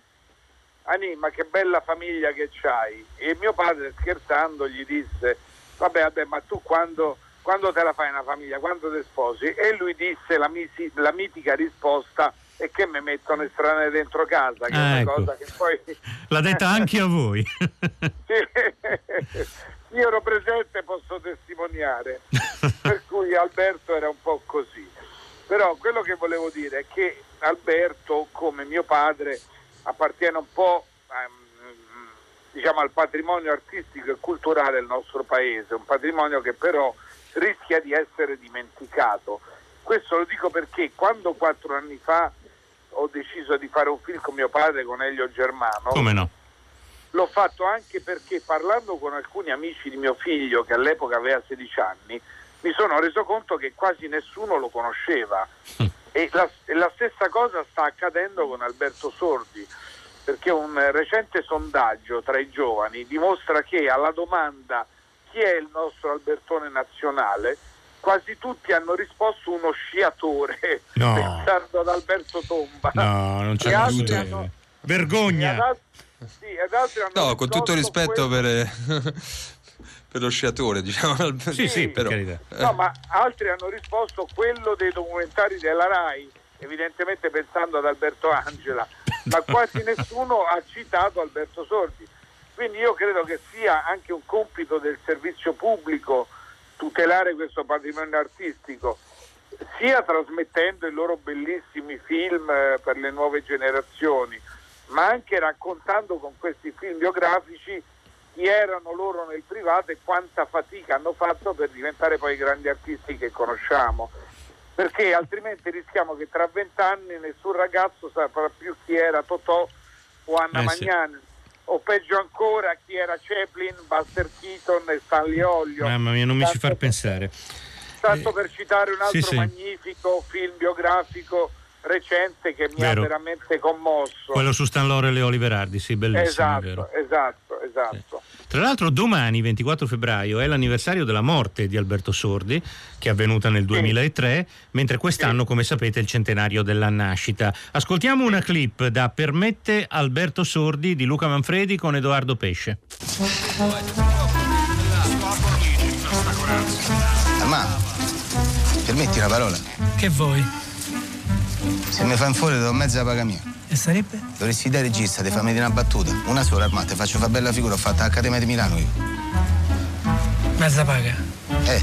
S19: Ani, ma che bella famiglia che c'hai. E mio padre scherzando gli disse vabbè, vabbè, ma tu quando, quando te la fai una famiglia, quando ti sposi? E lui disse la, misi- la mitica risposta e che mi mettono estranei dentro casa, che è
S1: Ah,
S19: una
S1: ecco.
S19: cosa che poi...
S1: L'ha detta anche a voi. <laughs>
S19: Io ero presente e posso testimoniare, <laughs> per cui Alberto era un po' così. Però quello che volevo dire è che Alberto, come mio padre, appartiene un po' ehm, diciamo, al patrimonio artistico e culturale del nostro paese, un patrimonio che però rischia di essere dimenticato. Questo lo dico perché quando quattro anni fa ho deciso di fare un film con mio padre, con Elio Germano,
S1: Come no?
S19: L'ho fatto anche perché parlando con alcuni amici di mio figlio che all'epoca aveva 16 anni, mi sono reso conto che quasi nessuno lo conosceva. E la, la stessa cosa sta accadendo con Alberto Sordi, perché un recente sondaggio tra i giovani dimostra che alla domanda chi è il nostro Albertone nazionale, quasi tutti hanno risposto uno sciatore,
S1: No. <laughs>
S19: pensando ad Alberto Tomba.
S1: No, non c'è
S19: altri hanno-
S1: Vergogna.
S19: Sì, ed altri hanno
S2: No, con tutto rispetto
S19: quello-
S2: per, <laughs> per lo sciatore, diciamo.
S1: Sì, sì, per
S2: però.
S19: No, ma altri hanno risposto quello dei documentari della RAI, evidentemente pensando ad Alberto Angela, ma quasi <laughs> nessuno ha citato Alberto Sordi. Quindi io credo che sia anche un compito del servizio pubblico tutelare questo patrimonio artistico, sia trasmettendo i loro bellissimi film eh, per le nuove generazioni, ma anche raccontando con questi film biografici chi erano loro nel privato e quanta fatica hanno fatto per diventare poi i grandi artisti che conosciamo. Perché altrimenti rischiamo che tra vent'anni nessun ragazzo saprà più chi era Totò o Anna
S1: Eh sì.
S19: Magnani, o peggio ancora chi era Chaplin, Buster Keaton e Stanley Olio.
S1: Mamma mia, non mi ci far pensare.
S19: Tanto per citare un altro
S1: sì, sì.
S19: magnifico film biografico recente che mi
S1: Vero.
S19: ha veramente commosso.
S1: Quello su Stan Laurel e Oliver Hardy, sì, bellissimo, vero.
S19: esatto, esatto, esatto.
S1: Tra l'altro domani, 24 febbraio, è l'anniversario della morte di Alberto Sordi, che è avvenuta nel 2003, mentre quest'anno, come sapete, è il centenario della nascita. Ascoltiamo una clip da Permette Alberto Sordi di Luca Manfredi con Edoardo Pesce.
S20: Armando, permetti una parola?
S15: Che vuoi?
S20: Se mi fai fuori do mezza paga mia.
S15: E sarebbe?
S20: Dovresti dare regista, ti fammi dire una battuta. Una sola, Armando, ti faccio fare bella figura, ho fatto l'Accademia di Milano io.
S15: Mezza paga.
S20: Eh.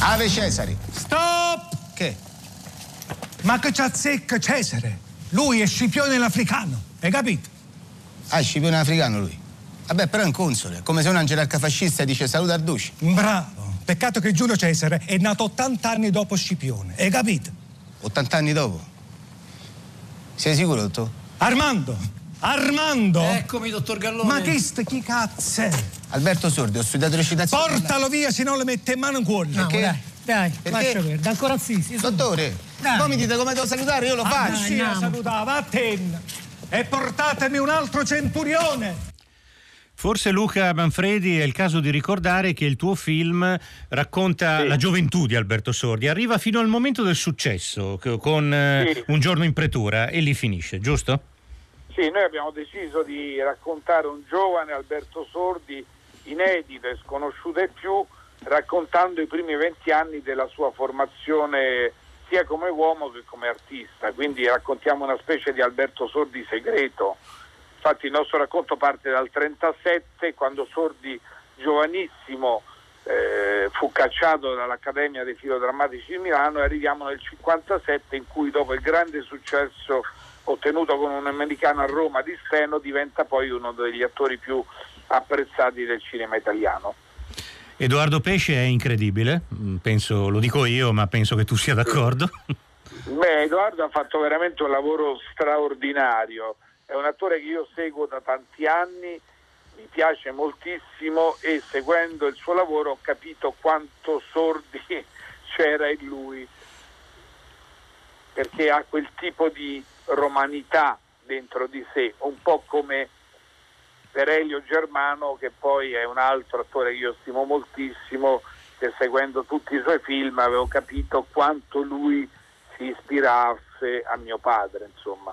S20: Ave Cesari.
S10: Stop!
S20: Che?
S10: Ma che c'ha zecca Cesare? Lui è Scipione l'africano, hai capito?
S20: Ah, Scipione africano lui. Vabbè, però è un console, come se un gerarca fascista dice saluta al duce.
S10: Bravo. Peccato che Giulio Cesare è nato 80 anni dopo Scipione, hai capito?
S20: 80 anni dopo. Sei sicuro, dottor?
S10: Armando! Armando!
S15: Eccomi, dottor Gallone.
S10: Ma che sta chi cazzo è?
S20: Alberto Sordi, ho studiato recitazione.
S10: Portalo via se non le mette in mano in cuore.
S15: No, dai, dai,
S20: Perché?
S15: lascia perdere, ancora su.
S20: Dottore,
S15: Dai.
S20: voi mi dite come devo salutare, io lo
S10: Ah,
S20: faccio.
S10: sì, la salutava, a ten. E portatemi un altro centurione.
S1: Forse Luca Manfredi è il caso di ricordare che il tuo film racconta la gioventù di Alberto Sordi, arriva fino al momento del successo co- con eh,
S19: Sì.
S1: Un giorno in pretura e lì finisce, giusto?
S19: Sì, noi abbiamo deciso di raccontare un giovane Alberto Sordi inedito e sconosciuto ai più, raccontando i primi 20 anni della sua formazione sia come uomo che come artista. Quindi raccontiamo una specie di Alberto Sordi segreto. Infatti il nostro racconto parte dal 37, quando Sordi, giovanissimo, eh, fu cacciato dall'Accademia dei Filodrammatici di Milano e arriviamo nel 57 in cui dopo il grande successo ottenuto con un americano a Roma di Steno diventa poi uno degli attori più apprezzati del cinema italiano.
S1: Edoardo Pesce è incredibile, mm, penso, lo dico io, ma penso che tu sia d'accordo.
S19: Beh, Edoardo ha fatto veramente un lavoro straordinario, è un attore che io seguo da tanti anni, mi piace moltissimo e seguendo il suo lavoro ho capito quanto sordi <laughs> c'era in lui, perché ha quel tipo di romanità dentro di sé, un po' come per Elio Germano che poi è un altro attore che io stimo moltissimo, che seguendo tutti i suoi film avevo capito quanto lui si ispirasse a mio padre, insomma.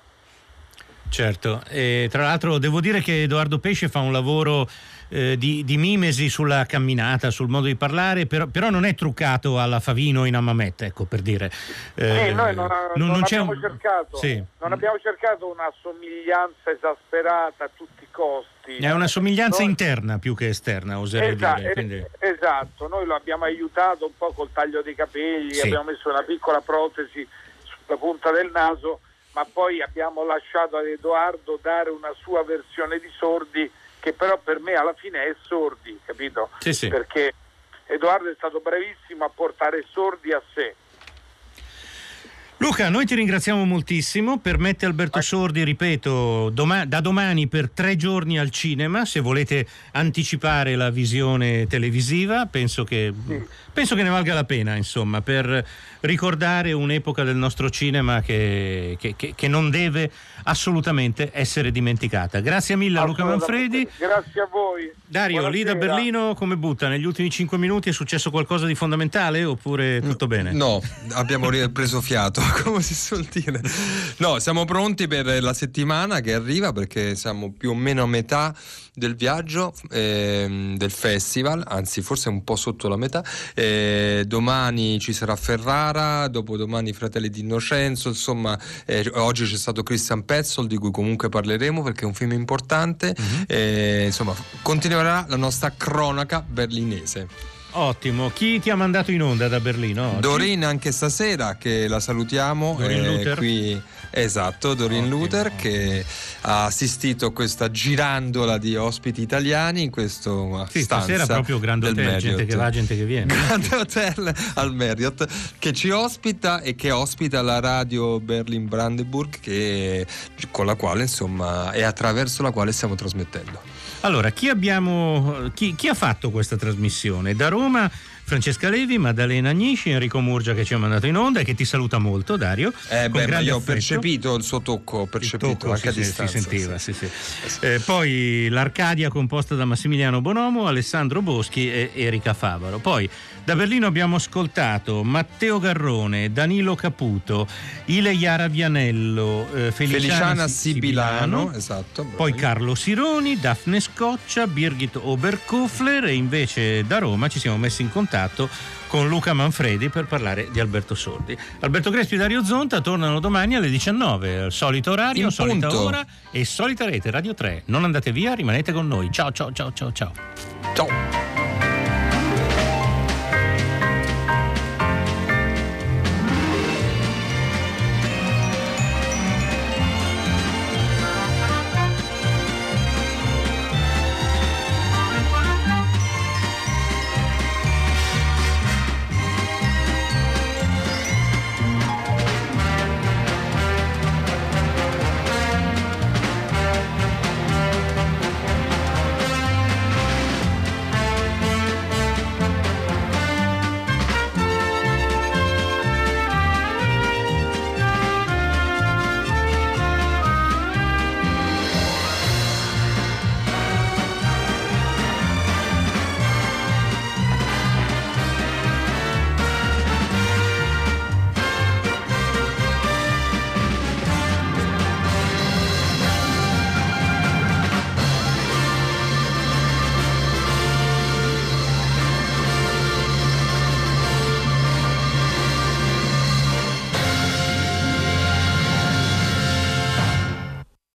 S1: Certo, e tra l'altro devo dire che Edoardo Pesce fa un lavoro eh, di, di mimesi sulla camminata, sul modo di parlare, però, però non è truccato alla Favino in Amametta, ecco per dire. Eh,
S19: Sì, noi non,
S1: non-
S19: non abbiamo
S1: un-
S19: cercato,
S1: Sì.
S19: non abbiamo cercato una somiglianza esasperata a tutti i costi.
S1: È una somiglianza
S19: Noi-
S1: interna più che esterna, oserei
S19: Esa-
S1: dire.
S19: eh,
S1: quindi-
S19: Esatto, noi lo abbiamo aiutato un po' col taglio dei capelli,
S1: Sì.
S19: abbiamo messo una piccola protesi sulla punta del naso, ma poi abbiamo lasciato ad Edoardo dare una sua versione di sordi che però per me alla fine è sordi, capito?
S1: Sì, sì.
S19: Perché Edoardo è stato bravissimo a portare sordi a sé.
S1: Luca, noi ti ringraziamo moltissimo. Permette Alberto Sordi, ripeto, doma- da domani per tre giorni al cinema. Se volete anticipare la visione televisiva, penso che, penso che ne valga la pena, insomma, per ricordare un'epoca del nostro cinema che, che- che- che non deve assolutamente essere dimenticata. Grazie mille a Luca Manfredi.
S19: Grazie a voi.
S1: Dario, lì da
S19: Buonasera.
S1: Berlino come butta? Negli ultimi cinque minuti è successo qualcosa di fondamentale oppure tutto bene?
S2: No, abbiamo ri- preso fiato. <laughs> come si suol dire. No, siamo pronti per la settimana che arriva perché siamo più o meno a metà del viaggio ehm, del festival, anzi forse un po' sotto la metà. Eh, domani ci sarà Ferrara, dopodomani Fratelli di Innocenzo, insomma eh, oggi c'è stato Christian Petzold di cui comunque parleremo perché è un film importante. Eh, insomma, continuerà la nostra cronaca berlinese.
S1: Ottimo. Chi ti ha mandato in onda da Berlino? oggi?
S2: Dorin anche stasera che la salutiamo
S1: Dorin
S2: eh,
S1: Luther?
S2: qui esatto Dorin Luther che ha assistito a questa girandola di ospiti italiani in questo
S1: Sì,
S2: stanza
S1: stasera proprio Grand Hotel, gente
S2: Marriott.
S1: che va, gente che viene.
S2: Grande Hotel al Marriott che ci ospita e che ospita la radio Berlin Brandenburg che, con la quale insomma è attraverso la quale stiamo trasmettendo.
S1: Allora, chi, abbiamo, chi, chi ha fatto questa trasmissione? Da Roma Francesca Levi, Maddalena Agnisci, Enrico Murgia che ci ha mandato in onda e che ti saluta molto, Dario.
S2: Eh beh, io ho
S1: affetto.
S2: percepito il suo tocco, ho percepito
S1: tocco,
S2: anche
S1: sì,
S2: a
S1: sì,
S2: distanza.
S1: si sentiva, sì, sì. Eh, poi l'Arcadia composta da Massimiliano Bonomo, Alessandro Boschi e Erika Favaro. Poi da Berlino abbiamo ascoltato Matteo Garrone, Danilo Caputo, Ile Iara Vianello, eh, Feliciana,
S2: Feliciana
S1: Si-
S2: Sibilano, esatto.
S1: Poi Carlo Sironi, Daphne Scoccia, Birgit Oberkufler e invece da Roma ci siamo messi in contatto con Luca Manfredi per parlare di Alberto Sordi. Alberto Crespi e Dario Zonta tornano domani alle 19, al solito orario,
S2: In
S1: solita
S2: punto.
S1: ora e solita rete Radio 3. Non andate via, rimanete con noi. Ciao ciao ciao ciao ciao.
S2: Ciao.